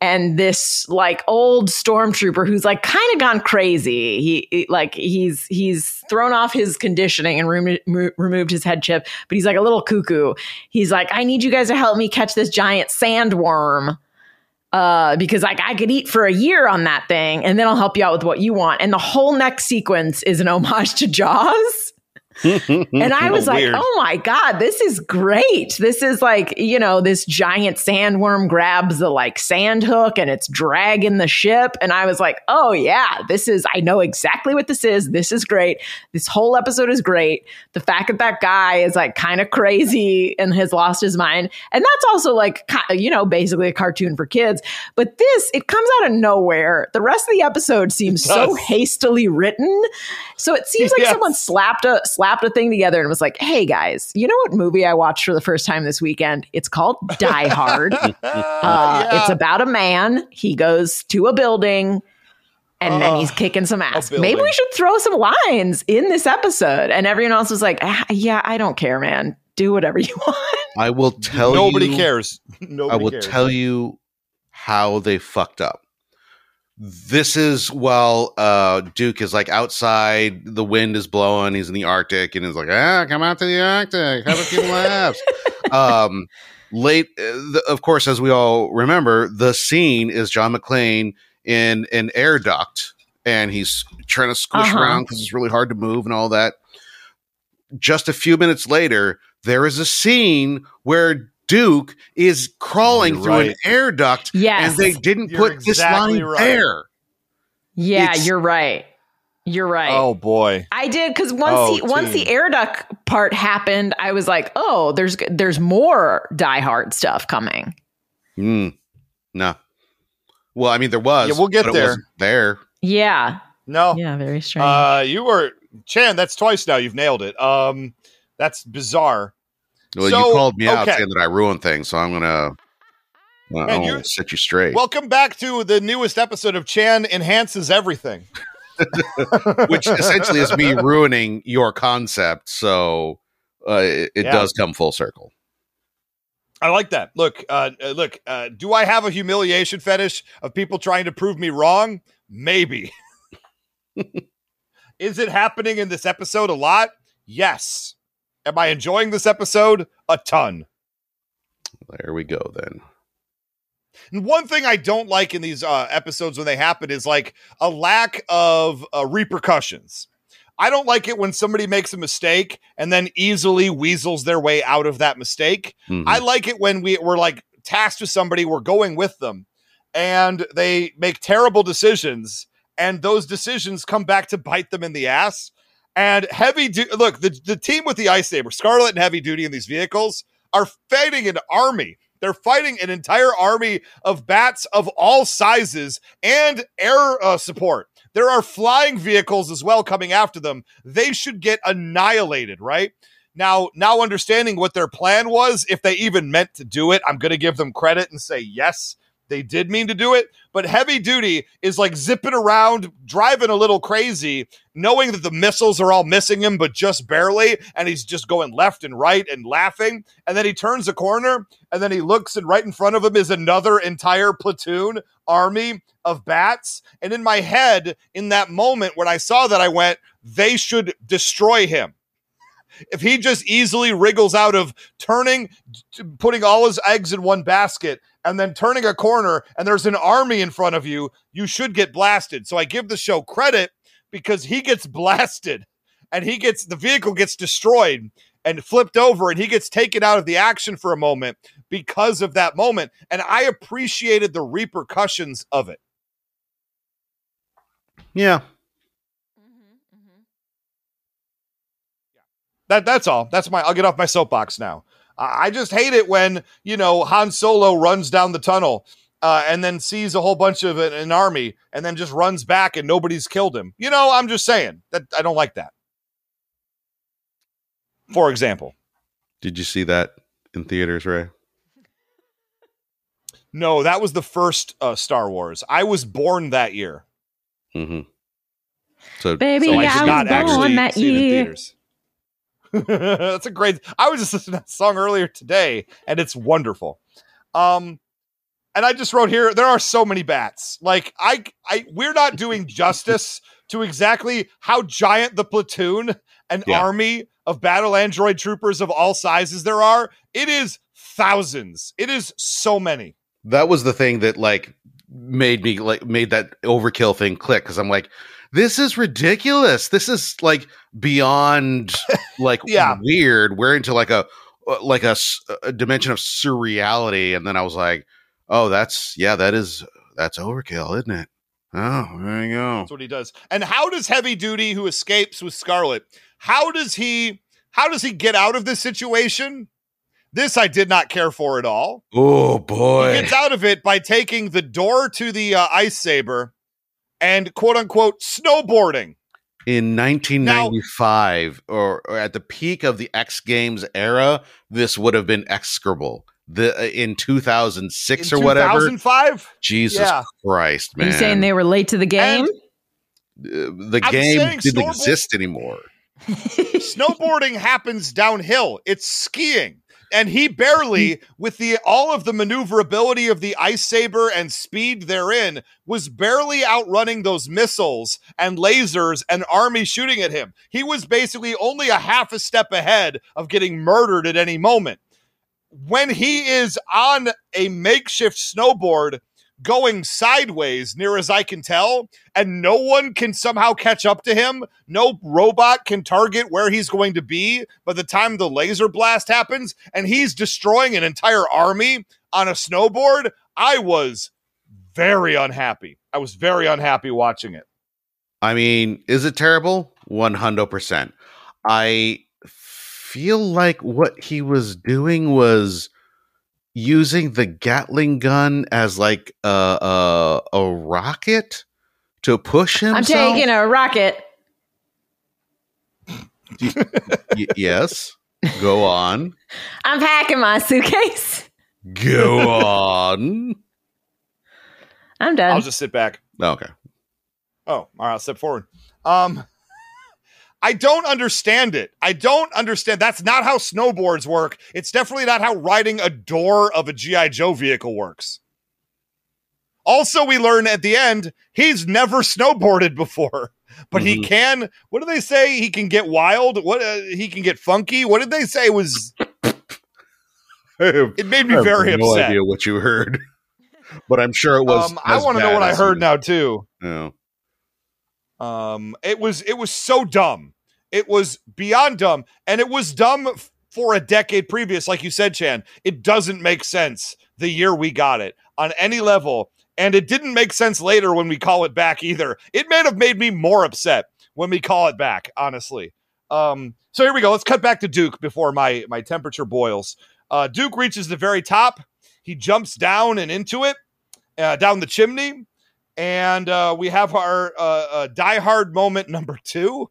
and this like old stormtrooper who's like kind of gone crazy he, he- like he's he's thrown off his conditioning and remo- mo- removed his head chip but he's like a little cuckoo he's like i need you guys to help me catch this giant sandworm uh, because like I could eat for a year on that thing, and then I'll help you out with what you want. And the whole next sequence is an homage to Jaws. <laughs> And I was like, Weird. oh my God, this is great. This is like, you know, this giant sandworm grabs the like sand hook and it's dragging the ship. And I was like, oh yeah, this is, I know exactly what this is. This is great. This whole episode is great. The fact that that guy is like kind of crazy and has lost his mind. And that's also like, you know, basically a cartoon for kids. But this, it comes out of nowhere. The rest of the episode seems so hastily written. So it seems like <laughs> Yes. someone slapped a slapped a thing together and was like, "Hey guys, you know what movie I watched for the first time this weekend? It's called Die Hard. <laughs> uh, Yeah. It's about a man. He goes to a building." And then he's kicking some ass. Maybe we should throw some lines in this episode. And everyone else was like, "Ah, "Yeah, I don't care, man. Do whatever <laughs> you want." I will tell Nobody you. cares. <laughs> I will cares. tell you how they fucked up. This is while uh, Duke is like outside, the wind is blowing, he's in the Arctic, and he's like, ah, come out to the Arctic, have a few laughs. um, late, uh, the, of course, as we all remember, the scene is John McClane in an air duct, and he's trying to squish Uh-huh. around because it's really hard to move and all that. Just a few minutes later, there is a scene where Duke is crawling You're through an air duct, Yes. and they didn't You're put this exactly line right. there. yeah, It's- you're right. You're right. Oh boy. I did because once Oh, he once the air duct part happened, I was like, oh, there's there's more Die Hard stuff coming. Mm, no. Well, I mean, there was. Yeah, we'll get but it there. wasn't there. Yeah, No. yeah, very strange. Uh, you were Chan. That's twice now. You've nailed it. Um, that's bizarre. Well, So, you called me out okay. saying that I ruined things, so I'm gonna. Well, Man, I'll set you straight. Welcome back to the newest episode of Chan enhances everything. <laughs> which essentially is me ruining your concept. So uh, it, it Yeah. does come full circle. I like that. Look, uh, uh, look. Uh, do I have a humiliation fetish of people trying to prove me wrong? Maybe. <laughs> Is it happening in this episode a lot? Yes. Am I enjoying this episode? A ton. There we go. Then And one thing I don't like in these uh, episodes when they happen is like a lack of uh, repercussions. I don't like it when somebody makes a mistake and then easily weasels their way out of that mistake. Mhm. I like it when we, we're like tasked with somebody, we're going with them, and they make terrible decisions, and those decisions come back to bite them in the ass. And heavy duty, look, the, the team with the ice saber, Scarlett and heavy duty in these vehicles are fighting an army. They're fighting an entire army of bats of all sizes and air uh, support. There are flying vehicles as well coming after them. They should get annihilated, right? Now, now understanding what their plan was, if they even meant to do it, I'm going to give them credit and say yes. They did mean to do it, but heavy duty is like zipping around, driving a little crazy, knowing that the missiles are all missing him, but just barely. And he's just going left and right and laughing. And then he turns a corner and then he looks, and right in front of him is another entire platoon army of bats. And in my head, in that moment when I saw that, I went, they should destroy him if he just easily wriggles out of turning, putting all his eggs in one basket, and then turning a corner, and there's an army in front of you, you should get blasted. So I give the show credit because he gets blasted and he gets the vehicle gets destroyed and flipped over and he gets taken out of the action for a moment because of that moment. And I appreciated the repercussions of it. Yeah. Mm-hmm, mm-hmm. That that's all. That's my. I'll get off my soapbox now. I I just hate it when you know Han Solo runs down the tunnel uh, and then sees a whole bunch of an, an army and then just runs back and nobody's killed him. You know, I'm just saying that I don't like that. For example, Did you see that in theaters, Ray? no, that was the first uh, Star Wars. I was born that year, Mm-hmm. So, Baby, so I I did was not born actually that see it in year. <laughs> That's a great. I was just listening to that song earlier today, and it's wonderful. Um, and I just wrote here there are so many bats. Like I, I, we're not doing justice to exactly how giant the platoon and Yeah. army of battle android troopers of all sizes there are. It is thousands. It is so many. that was the thing that like made me like made that overkill thing click because I'm like, this is ridiculous. This is like beyond <laughs> like Yeah. weird. We're into like a uh, like a, dimension of surreality, and then I was like, oh, that's yeah, that is that's overkill, isn't it? Oh, there you go. That's what he does. And how does Heavy Duty, who escapes with Scarlett, how does he how does he get out of this situation? This I did not care for at all. Oh He boy, gets out of it by taking the door to the uh, ice saber and quote unquote snowboarding. in 1995 or, or at the peak of the X Games era, this would have been execrable. The uh, in 2006 In or whatever. 2005? Jesus Yeah. Christ, Are man! you saying they were late to the game? Uh, the I'm game didn't snowboard- exist anymore. <laughs> Snowboarding happens downhill. It's skiing. And he barely, with the all of the maneuverability of the ice saber and speed therein, was barely outrunning those missiles and lasers and army shooting at him. He was basically only a half a step ahead of getting murdered at any moment. When he is on a makeshift snowboard going sideways, near as I can tell, and no one can somehow catch up to him. No robot can target where he's going to be by the time the laser blast happens, and he's destroying an entire army on a snowboard. I was very unhappy. I was very unhappy watching it. I mean, is it terrible? 100%. I feel like what he was doing was using the Gatling gun as like a a, a rocket to push himself. I'm taking a rocket. <laughs> Y- yes. Go on. I'm packing my suitcase. Go <laughs> on. I'm done. I'll just sit back. Okay. Oh, all right, I'll step forward. Um, I don't understand it. I don't understand. That's not how snowboards work. It's definitely not how riding a door of a GI Joe vehicle works. Also, we learn at the end he's never snowboarded before, <laughs> but he Mhm. can. What do they say? He can get wild. What uh, he can get funky. What did they say was? <laughs> It made me I have very no upset. idea what you heard, <laughs> but I'm sure it was. Um, I want to know what I heard now too. Yeah. Um, it was it was so dumb. It was beyond dumb, and it was dumb f- for a decade previous, like you said, Chan. It doesn't make sense the year we got it on any level, and it didn't make sense later when we call it back either. It may have made me more upset when we call it back, honestly. Um, so here we go. Let's cut back to Duke before my my temperature boils. Uh, Duke reaches the very top. He jumps down and into it, uh, down the chimney and uh, we have our uh, uh, Die Hard moment number two.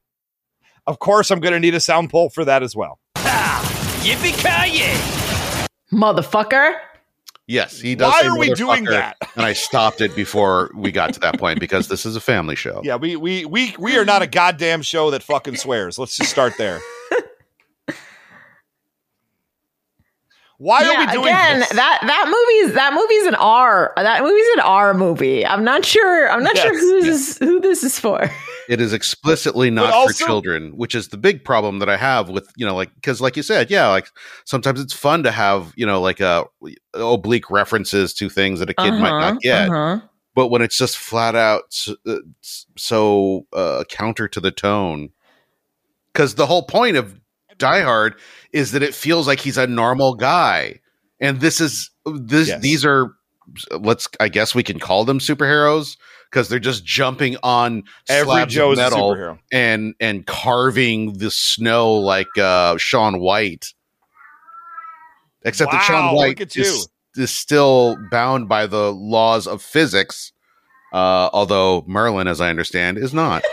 Of course, I'm going to need a sound pull for that as well. Ah, Yippee ki Motherfucker. Yes, he does. Why say are we doing that? <laughs> and I stopped it before we got to that point because this is a family show. Yeah, we we we we are not a goddamn show that fucking swears. Let's just start there. Why are we Yeah, doing again? this? That that movie's that movie's an R. That movie's an R movie. I'm not sure. I'm not sure Yes, who this who this is for. <laughs> It is explicitly not also- for children, which is the big problem that I have with, you know, like, because like you said, yeah, like sometimes it's fun to have, you know, like uh, oblique references to things that a kid might Uh-huh, not get. uh-huh. But when it's just flat out s- uh, so uh, counter to the tone, because the whole point of Die Hard is that it feels like he's a normal guy, and this is this Yes. these are let's I guess we can call them superheroes because they're just jumping on Every slabs Joe of is metal superhero. and and carving the snow like uh Shaun White. Except that Shaun White is, is still bound by the laws of physics, uh, although Merlin, as I understand, is not. <laughs>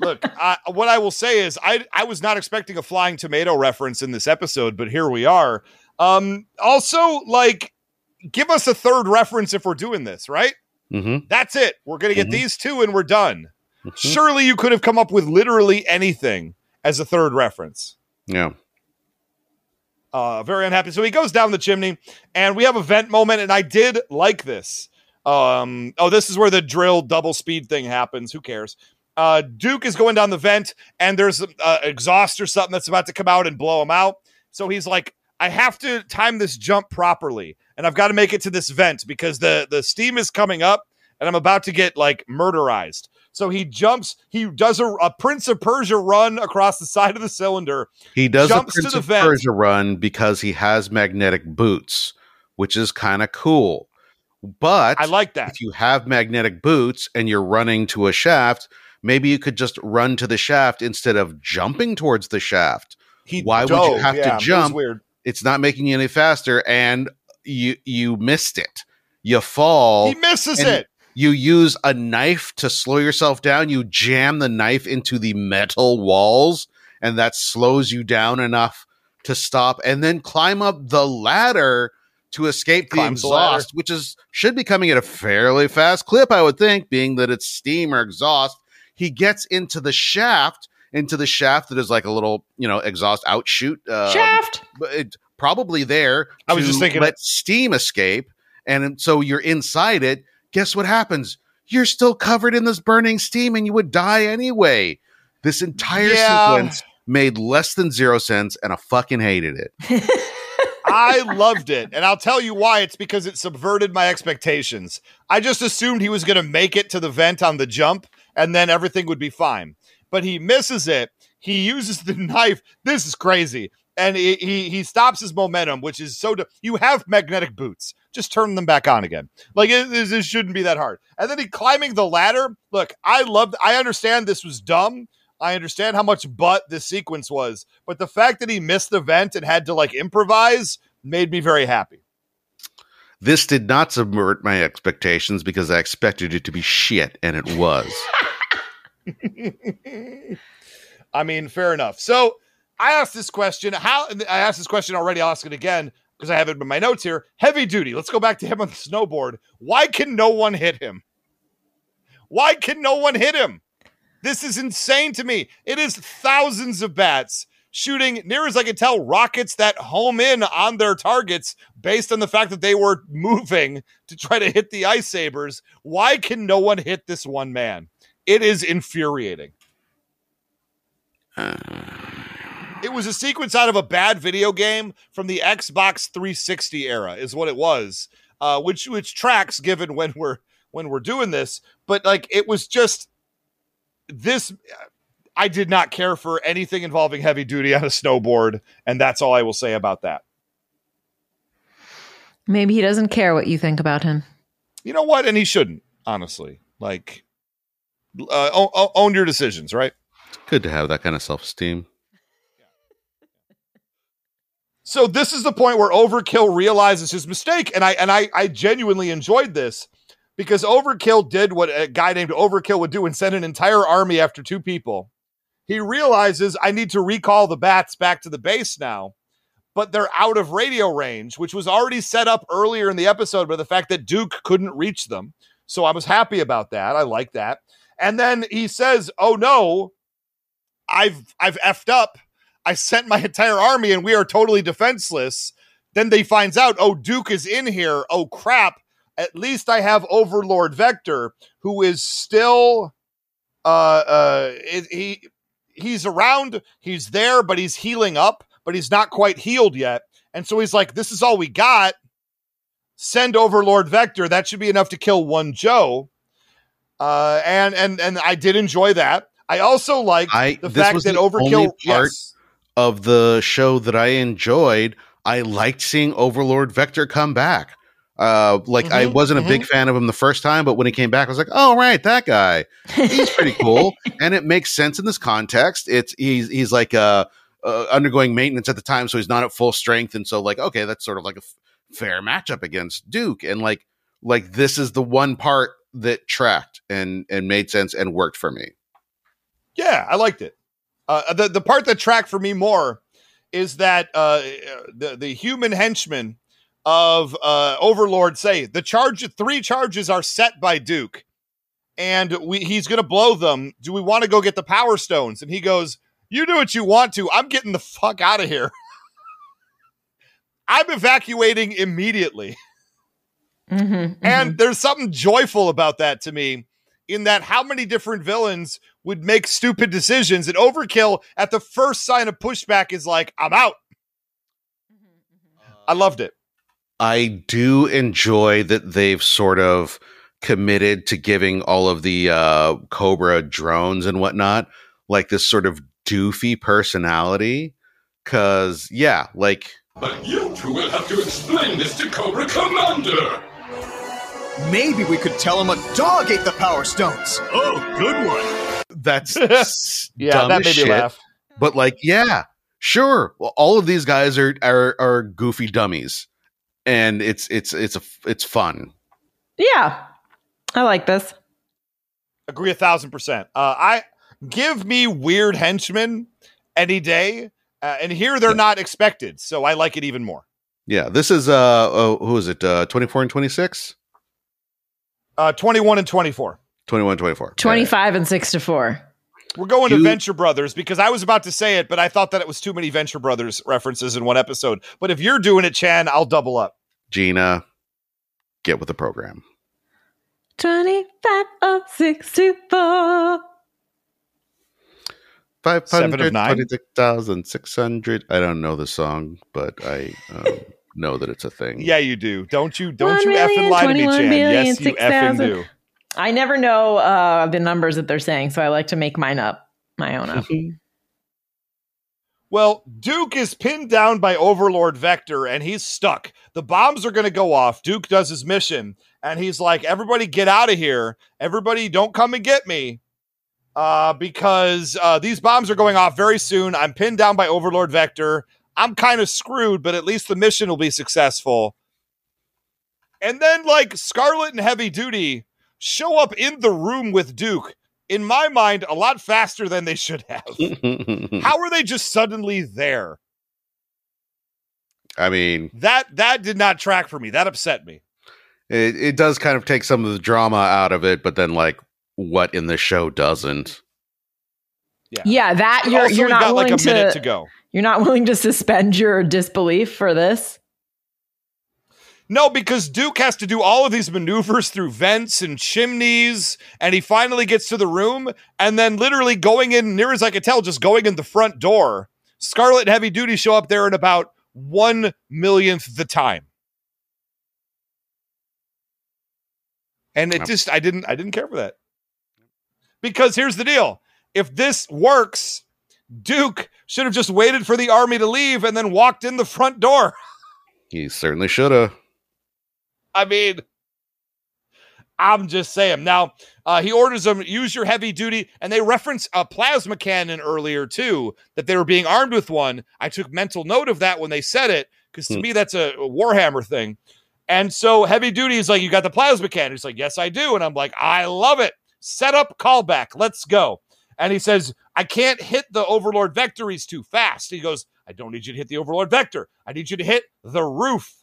Look, I, what I will say is, I I was not expecting a flying tomato reference in this episode, but here we are. Um, also, like, give us a third reference if we're doing this, right? Mm-hmm. That's it. We're gonna get Mhm. these two, and we're done. Mhm. Surely you could have come up with literally anything as a third reference. Yeah. uh, very unhappy. So he goes down the chimney, and we have a vent moment, and I did like this. Um, oh, this is where the drill double speed thing happens. Who cares? Uh, Duke is going down the vent, and there's uh, exhaust or something that's about to come out and blow him out. So he's like, I have to time this jump properly, and I've got to make it to this vent because the the steam is coming up, and I'm about to get like murderized. So he jumps. He does a, a Prince of Persia run across the side of the cylinder. He does a Prince of vent. Persia run because he has magnetic boots, which is kind of cool. But I like that. if you have magnetic boots and you're running to a shaft, maybe you could just run to the shaft instead of jumping towards the shaft. He Why would you have Yeah, to jump? It's not making you any faster, and you you missed it. You fall. He misses it. You use a knife to slow yourself down. You jam the knife into the metal walls, and that slows you down enough to stop, and then climb up the ladder to escape the Climbs the exhaust, which is should be coming at a fairly fast clip, I would think, being that it's steam or exhaust. He gets into the shaft, into the shaft that is like a little, you know, exhaust outshoot. Um, Shaft. but it probably there. I was just thinking let steam escape, and so you're inside it. Guess what happens? You're still covered in this burning steam, and you would die anyway. This entire Yeah. sequence made less than zero sense, and I fucking hated it. <laughs> I loved it. And I'll tell you why. It's because it subverted my expectations. I just assumed he was going to make it to the vent on the jump and then everything would be fine. But he misses it. He uses the <laughs> knife. This is crazy. And he, he, he stops his momentum, which is so. you have magnetic boots. Just turn them back on again. Like it, it, it shouldn't be that hard. And then he climbing the ladder. Look, I love. I understand this was dumb. I understand how much butt this sequence was, but the fact that he missed the vent and had to like improvise made me very happy. This did not subvert my expectations because I expected it to be shit, and it was. <laughs> I mean, fair enough. So I asked this question. How I asked this question already. I'll ask it again because I have it in my notes here. Heavy duty. Let's go back to him on the snowboard. Why can no one hit him? Why can no one hit him? This is insane to me. It is thousands of bats shooting, near as I can tell, rockets that home in on their targets based on the fact that they were moving to try to hit the ice sabers. Why can no one hit this one man? It is infuriating. <sighs> It was a sequence out of a bad video game from the Xbox 360 era, is what it was. Uh, which which tracks given when we're when we're doing this, but like it was just this. I did not care for anything involving heavy duty on a snowboard, and that's all I will say about that. Maybe he doesn't care what you think about him. You know what? And he shouldn't, honestly. Like, uh, o- o- own your decisions, right? It's good to have that kind of self esteem. So this is the point where Overkill realizes his mistake, and I and I, I genuinely enjoyed this because Overkill did what a guy named Overkill would do and send an entire army after two people. He realizes I need to recall the bats back to the base now, but they're out of radio range, which was already set up earlier in the episode by the fact that Duke couldn't reach them. So I was happy about that. I like that. And then he says, "Oh no, I've I've effed up. I sent my entire army and we are totally defenseless." Then they finds out, "Oh, Duke is in here. Oh crap. At least I have Overlord Vector who is still uh uh he he's around, he's there, but he's healing up, but he's not quite healed yet. And so he's like, This is all we got. Send Overlord Vector. That should be enough to kill one Joe. Uh, and and and I did enjoy that. I also like the fact that the Overkill. part Yes, of the show that I enjoyed. I liked seeing Overlord Vector come back. Uh, like I Mhm, wasn't a big fan of him the first time, but when he came back, I was like, "Oh right, that guy. He's pretty cool," <laughs> and it makes sense in this context. It's he's he's like uh, uh undergoing maintenance at the time, so he's not at full strength, and so like okay, that's sort of like a f- fair matchup against Duke, and like like this is the one part that tracked and and made sense and worked for me. yeah, I liked it. Uh, the the part that tracked for me more is that uh, the the human henchmen of uh, Overlord say the charge three charges are set by Duke, and we he's going to blow them. Do we want to go get the power stones? And he goes, "You do what you want to. I'm getting the fuck out of here. <laughs> I'm evacuating immediately." Mhm, And there's something joyful about that to me, in that how many different villains would make stupid decisions and overkill at the first sign of pushback is like, I'm out. I loved it. I do enjoy that they've sort of committed to giving all of the uh, Cobra drones and whatnot like this sort of doofy personality. Cause yeah, like But you two will have to explain this to Cobra Commander! Maybe we could tell him a dog ate the power stones. Oh, good one! that's <laughs> s- Yeah, dumb that as made me laugh. But like, yeah, sure. Well, all of these guys are are are goofy dummies, and it's it's it's a it's fun. Yeah. I like this. Agree a thousand percent. Uh, I give me weird henchmen any day, uh, and here they're not expected, so I like it even more. Yeah, this is uh oh, who is it? Uh 24 and 26? Uh, 21 and 24. 21 24. 25 and 6 to 4. We're going to Venture Brothers because I was about to say it, but I thought that it was too many Venture Brothers references in one episode. But if you're doing it, Chan, I'll double up. Gina, get with the program. 25 of 6 to 4. Seven of 526,600. I don't know the song, but I um, <laughs> know that it's a thing. Yeah, you do. Don't you? Don't One you effing million, lie to me, Chan? million, Yes, you 6,000. effing do. I never know uh, the numbers that they're saying, so I like to make mine up, my own up. <laughs> Well, Duke is pinned down by Overlord Vector and he's stuck. The bombs are going to go off. Duke does his mission and he's like, everybody get out of here. Everybody don't come and get me. Uh, because uh, these bombs are going off very soon. I'm pinned down by Overlord Vector. I'm kind of screwed, but at least the mission will be successful. And then, like, Scarlett and Heavy Duty show up in the room with Duke, in my mind, a lot faster than they should have. <laughs> How are they just suddenly there? I mean, That that did not track for me. That upset me. it, it does kind of take some of the drama out of it, but then, like, what in the show doesn't? Yeah, yeah that you're also, you're not got like willing a minute to, to go. You're not willing to suspend your disbelief for this. No, because Duke has to do all of these maneuvers through vents and chimneys, and he finally gets to the room, and then literally going in, near as I could tell, just going in the front door. Scarlett and Heavy Duty show up there in about one millionth the time. And it just I didn't I didn't care for that. Because here's the deal. If this works, Duke should have just waited for the army to leave and then walked in the front door. <laughs> He certainly should have. I mean, I'm just saying. Now, uh, he orders them use your heavy duty, and they reference a plasma cannon earlier too. That they were being armed with one. I took mental note of that when they said it because to Hmm. me that's a, a Warhammer thing. And so heavy duty is like, you got the plasma cannon. He's like, yes, I do. And I'm like, I love it. Set up callback. Let's go. And he says, I can't hit the Overlord vector. He's too fast. He goes, I don't need you to hit the Overlord Vector. I need you to hit the roof.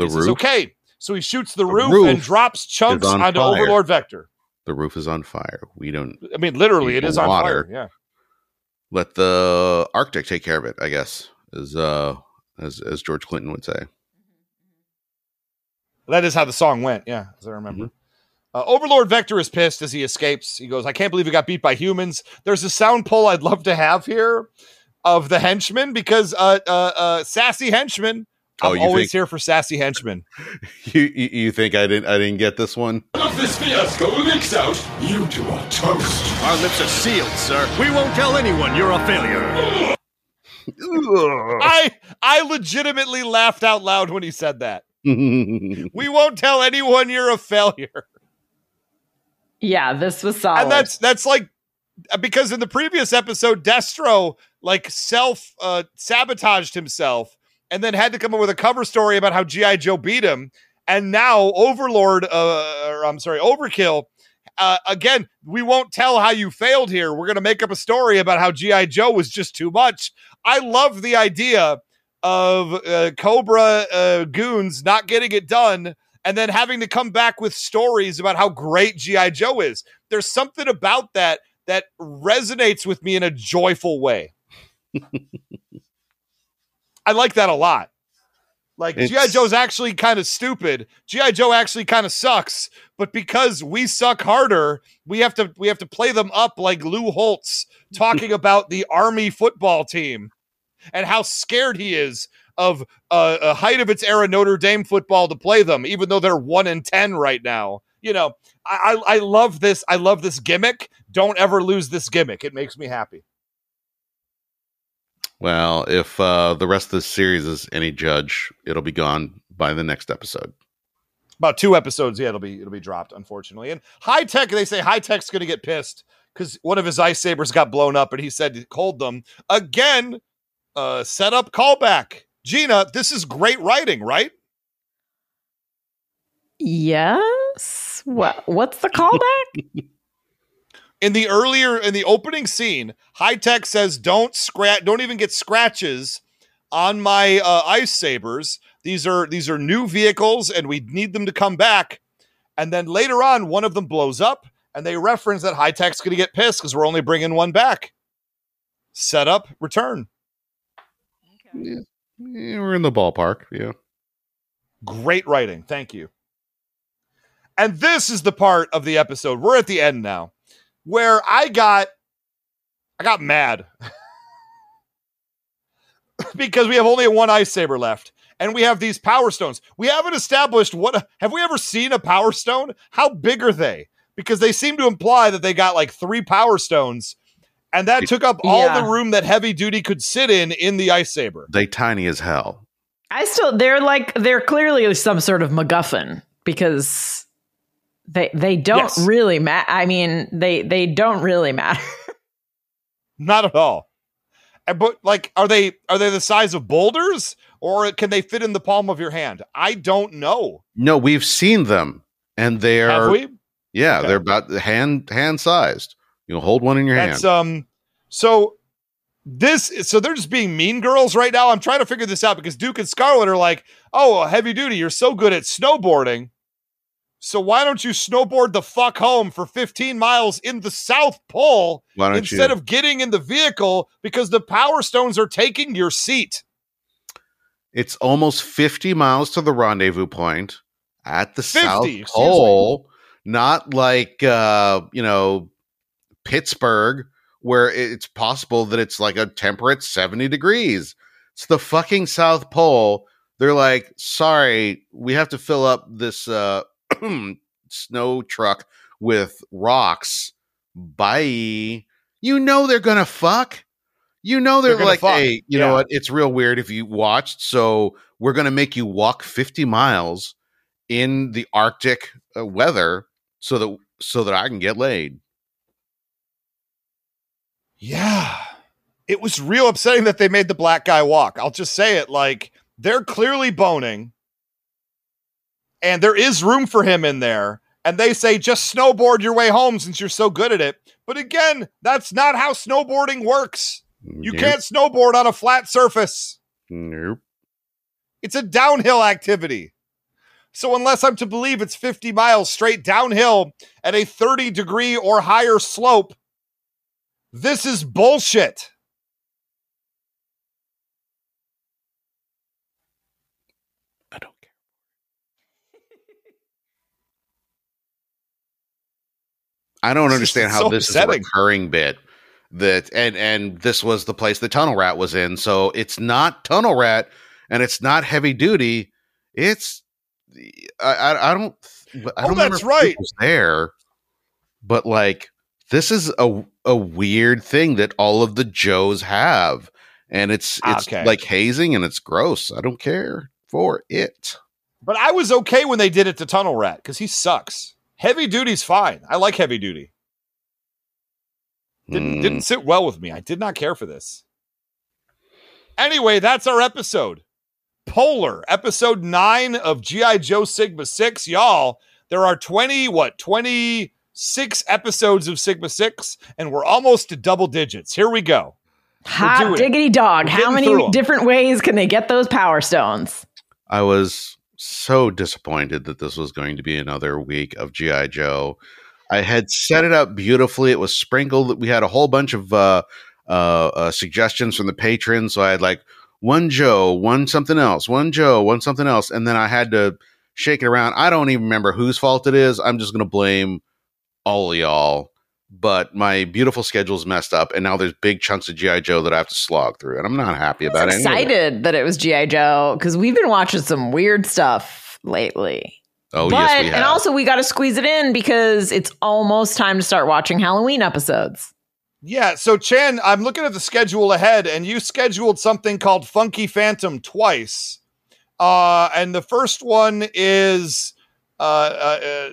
The he says, roof? okay. So he shoots the, The roof, roof and drops chunks on onto fire. Overlord Vector. The roof is on fire. We don't I mean, literally, it is Need on water. fire. Yeah. let the Arctic take care of it. I guess as uh as as George Clinton would say. That is how the song went. Yeah, as I remember. Mm-hmm. Uh, Overlord Vector is pissed as he escapes. He goes, I can't believe he got beat by humans. There's a sound pull I'd love to have here of the henchman because uh, uh, uh, sassy henchman. Oh, I'm you always think- here for sassy henchmen. <laughs> You, you you think I didn't I didn't get this one? If this fiasco leaks out, you two are toast. Our lips are sealed, sir. We won't tell anyone you're a failure. I I legitimately laughed out loud when he said that. <laughs> We won't tell anyone you're a failure. Yeah, this was solid. and that's that's like because in the previous episode destro like self uh sabotaged himself and then had to come up with a cover story about how gi joe beat him. And now overlord uh or i'm sorry overkill uh, again we won't tell how you failed here. We're going to make up a story about how gi joe was just too much. I love the idea of uh, cobra uh, goons not getting it done and then having to come back with stories about how great GI Joe is. There's something about that that resonates with me in a joyful way. <laughs> I like that a lot. Like GI Joe's actually kind of stupid. GI Joe actually kind of sucks, but because we suck harder, we have to we have to play them up like Lou Holtz <laughs> talking about the Army football team and how scared he is of uh, a height of its era Notre Dame football to play them, even though they're one in ten right now. You know, I, I I love this. I love this gimmick. Don't ever lose this gimmick. It makes me happy. Well, if uh, the rest of the series is any judge, it'll be gone by the next episode. About two episodes, yeah, it'll be it'll be dropped, unfortunately. And Hi-Tech, they say Hi-Tech's going to get pissed because one of his ice sabers got blown up, and he said to hold them again. Uh, set up callback. Gina, this is great writing, right? yes. What? What's the callback? <laughs> in the earlier in the opening scene, Hi-Tech says, "Don't scratch, don't even get scratches on my uh, ice sabers. These are these are new vehicles, and we need them to come back." And then later on, one of them blows up, and they reference that Hi-Tech's going to get pissed because we're only bringing one back. Set up, return. Yeah, we're in the ballpark. Yeah. Great writing. Thank you. And this is the part of the episode. We're at the end now where I got I got mad. <laughs> because we have only one ice saber left and we have these power stones. We haven't established what have we ever seen a power stone? How big are they? Because they seem to imply that they got like 3 power stones and that took up all Yeah. the room that heavy duty could sit in in the ice saber. They tiny as hell. I still they're like they're clearly some sort of MacGuffin because they they don't Yes. really matter. I mean, they they don't really matter. <laughs> Not at all. But like, are they are they the size of boulders, or can they fit in the palm of your hand? I don't know. No, we've seen them, and they are. Have we? Yeah, Okay. they're about hand hand sized. You know, hold one in your That's hand. um. So this so they're just being mean girls right now. I'm trying to figure this out because Duke and Scarlett are like, oh, heavy duty, you're so good at snowboarding. So why don't you snowboard the fuck home for 15 miles in the South Pole instead you? of getting in the vehicle because the power stones are taking your seat? It's almost 50 miles to the rendezvous point at the 50, South. Pole, not like uh, you know, Pittsburgh where it's possible that it's like a temperate 70 degrees. It's the fucking South Pole. They're like, "Sorry, we have to fill up this uh <clears throat> snow truck with rocks." Bye. You know they're going to fuck. You know they're, They're like, fuck. hey, you Yeah. know what? It's real weird if you watched. So we're gonna make you walk 50 miles in the Arctic uh, weather so that so that I can get laid. Yeah. It was real upsetting that they made the black guy walk. I'll just say it like they're clearly boning and there is room for him in there. And they say just snowboard your way home since you're so good at it. But again, that's not how snowboarding works. You Nope. can't snowboard on a flat surface. Nope. It's a downhill activity. So, unless I'm to believe it's 50 miles straight downhill at a 30 degree or higher slope, this is bullshit. I don't <laughs> understand how so this is upsetting. a recurring bit that and and this was the place the tunnel rat was in. So it's not tunnel rat and it's not heavy duty. It's I I, I don't I Oh, don't that's remember if right. it was there, but like this is a a weird thing that all of the Joes have, and it's ah, it's Okay. like hazing and it's gross. I don't care for it. But I was okay when they did it to Tunnel Rat because he sucks. Heavy duty's fine. I like heavy duty. Didn't Hmm. didn't sit well with me. I did not care for this. Anyway, that's our episode. Polar, episode nine of G.I. Joe Sigma 6. Y'all, there are 20, what, 26 episodes of Sigma 6, and we're almost to double digits. Here we go. doing Hot it. diggity dog. How many different ways can they get those power stones? I was so disappointed that this was going to be another week of GI Joe. I had set it up beautifully. It was sprinkled. We had a whole bunch of uh, uh, uh, suggestions from the patrons. So I had like one Joe, one something else, one Joe, one something else, and then I had to shake it around. I don't even remember whose fault it is. I'm just going to blame all y'all. But my beautiful schedule's messed up, and now there's big chunks of GI Joe that I have to slog through, and I'm not happy about it. Excited that it was GI Joe because we've been watching some weird stuff lately. Oh but yes, we have. and also we got to squeeze it in because it's almost time to start watching Halloween episodes. Yeah, so Chan, I'm looking at the schedule ahead, and you scheduled something called Funky Phantom twice. Uh, and the first one is uh, uh, uh,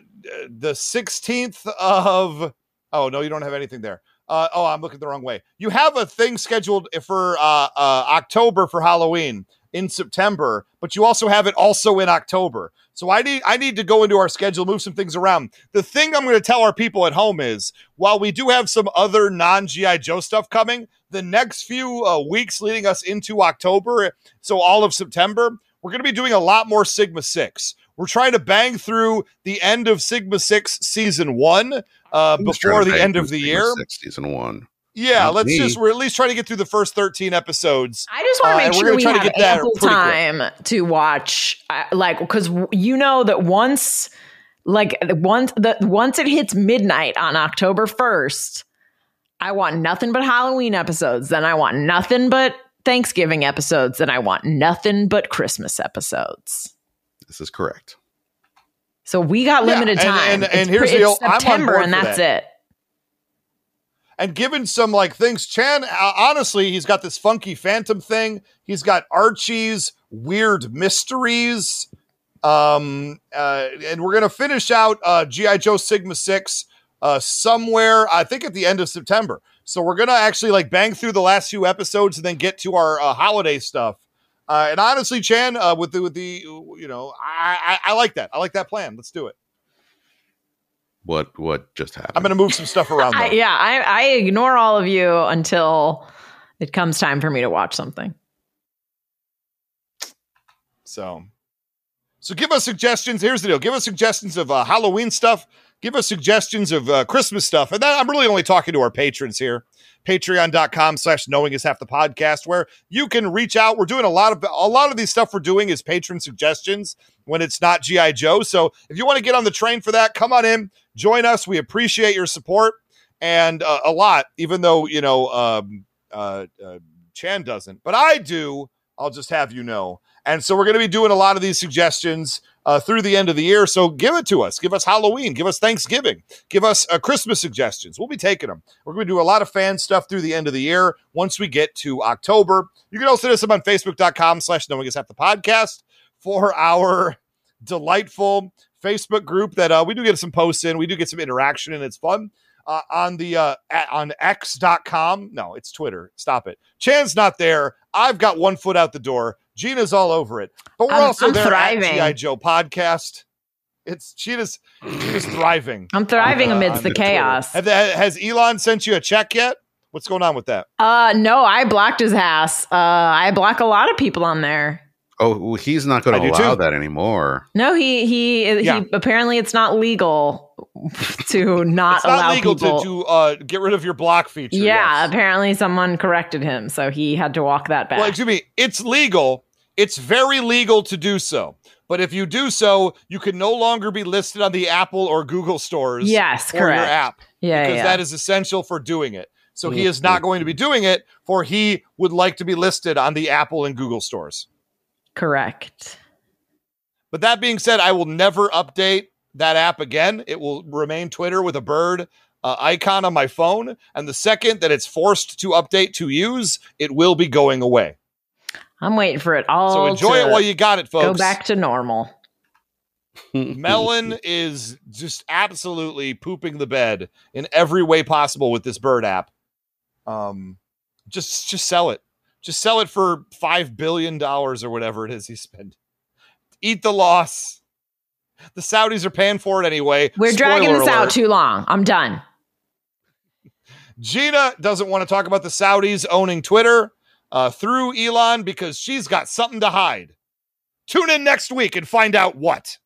the 16th of. Oh, no, you don't have anything there. Uh, oh, I'm looking the wrong way. You have a thing scheduled for uh, uh, October for Halloween in September, but you also have it also in October. So I need I need to go into our schedule, move some things around. The thing I'm going to tell our people at home is, while we do have some other non GI Joe stuff coming, the next few uh, weeks leading us into October, so all of September, we're going to be doing a lot more Sigma Six. We're trying to bang through the end of Sigma Six season one uh, before the end of the Sigma year. Six, season one. Yeah, Not let's me. just we're at least trying to get through the first 13 episodes. I just want Uh, to and make we're sure gonna we try to have get that ample pretty quick. time to watch, uh, like, because you know that once, like, once the once it hits midnight on October first, I want nothing but Halloween episodes. Then I want nothing but Thanksgiving episodes. Then I want nothing but Christmas episodes. This is correct. So we got Yeah, limited and- time. and- and It's here's pre- the deal, it's I'm on September, board and that's that. it. and given some like things chan uh, honestly he's got this funky phantom thing he's got archie's weird mysteries um uh and we're gonna finish out uh gi joe sigma 6 uh somewhere i think at the end of september so we're gonna actually like bang through the last few episodes and then get to our uh, holiday stuff uh, and honestly, Chan, uh, with the with the you know, I, I I like that. I like that plan. Let's do it. What what just happened? I'm going to move some stuff around. I, yeah, I, I ignore all of you until it comes time for me to watch something. So, so give us suggestions. Here's the deal: give us suggestions of uh, Halloween stuff. Give us suggestions of uh, Christmas stuff, and then I'm really only talking to our patrons here. Patreon.com/slash Knowing Is Half the Podcast, where you can reach out. We're doing a lot of a lot of these stuff. We're doing is patron suggestions when it's not GI Joe. So if you want to get on the train for that, come on in, join us. We appreciate your support and uh, a lot. Even though you know um, uh, uh, Chan doesn't, but I do. I'll just have you know. And so we're going to be doing a lot of these suggestions uh, through the end of the year. So give it to us. Give us Halloween. Give us Thanksgiving. Give us uh, Christmas suggestions. We'll be taking them. We're going to do a lot of fan stuff through the end of the year. Once we get to October, you can also hit us up on Facebook.com slash Knowing Is Half the Podcast for our delightful Facebook group that uh, we do get some posts in. We do get some interaction and it's fun. Uh, on the uh, at, on x.com. No, it's Twitter. Stop it. Chan's not there. I've got one foot out the door. Gina's all over it. But we're I'm- also I'm there thriving. at GI Joe podcast. It's Gina's Gina's thriving. I'm thriving on, uh, amidst on the chaos. Have has Elon sent you a check yet? What's going on with that? Uh, no, I blocked his ass. Uh, I block a lot of people on there. Oh, well, he's not going to do allow too. that anymore. No, he he Yeah. he. Apparently, it's not legal <laughs> to not It's allow not legal people. to, to uh, get rid of your block feature. yeah, yes. apparently someone corrected him, so he had to walk that back. Well, excuse me. It's legal. It's very legal to do so. But if you do so, you can no longer be listed on the Apple or Google stores. Yes, correct. your app. Yeah, because yeah. that is essential for doing it. So he is not going to be doing it, for he would like to be listed on the Apple and Google stores. Correct. But that being said, I will never update that app again. It will remain Twitter with a bird uh, icon on my phone. And the second that it's forced to update to use, it will be going away. I'm waiting for it all. so enjoy to it while you got it, folks. Go back to normal. <laughs> <laughs> Melon is just absolutely pooping the bed in every way possible with this bird app. Um, just just sell it. Just sell it for five billion dollars or whatever it is he spent. Eat the loss. The Saudis are paying for it anyway. We're dragging Spoiler this out too long. I'm done. Gina doesn't want to talk about the Saudis owning Twitter uh, through Elon because she's got something to hide. Tune in next week and find out what.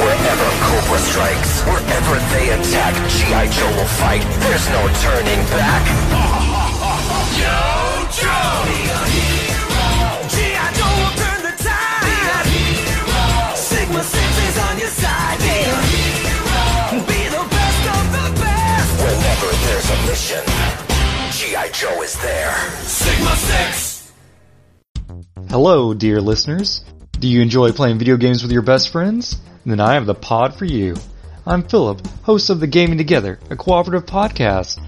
Wherever Cobra strikes, wherever they attack, G.I. Joe will fight. There's no turning back. Sigma 6 is on your side. Be a hero. Be the best of the best. Whenever there's a mission, G.I. Joe is there. Sigma 6. Hello, dear listeners. Do you enjoy playing video games with your best friends? Then I have the pod for you. I'm Philip, host of the Gaming Together, a cooperative podcast.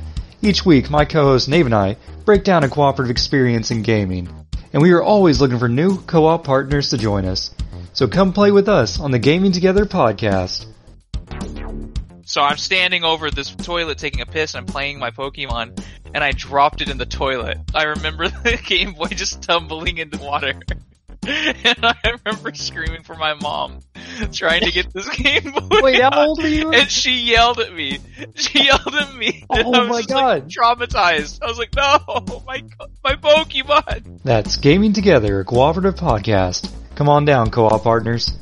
Each week, my co-host Nave and I break down a cooperative experience in gaming, and we are always looking for new co-op partners to join us. So come play with us on the Gaming Together podcast. So I'm standing over this toilet taking a piss and I'm playing my Pokemon and I dropped it in the toilet. I remember <laughs> the Game Boy just tumbling into water. <laughs> And I remember screaming for my mom, trying to get this <laughs> Game Boy. Wait, how old were you? And she yelled at me. She yelled at me. Oh and Oh I was my just, like, God. traumatized. I was like, no, my my Pokemon. That's Gaming Together, a cooperative podcast. Come on down, co-op partners.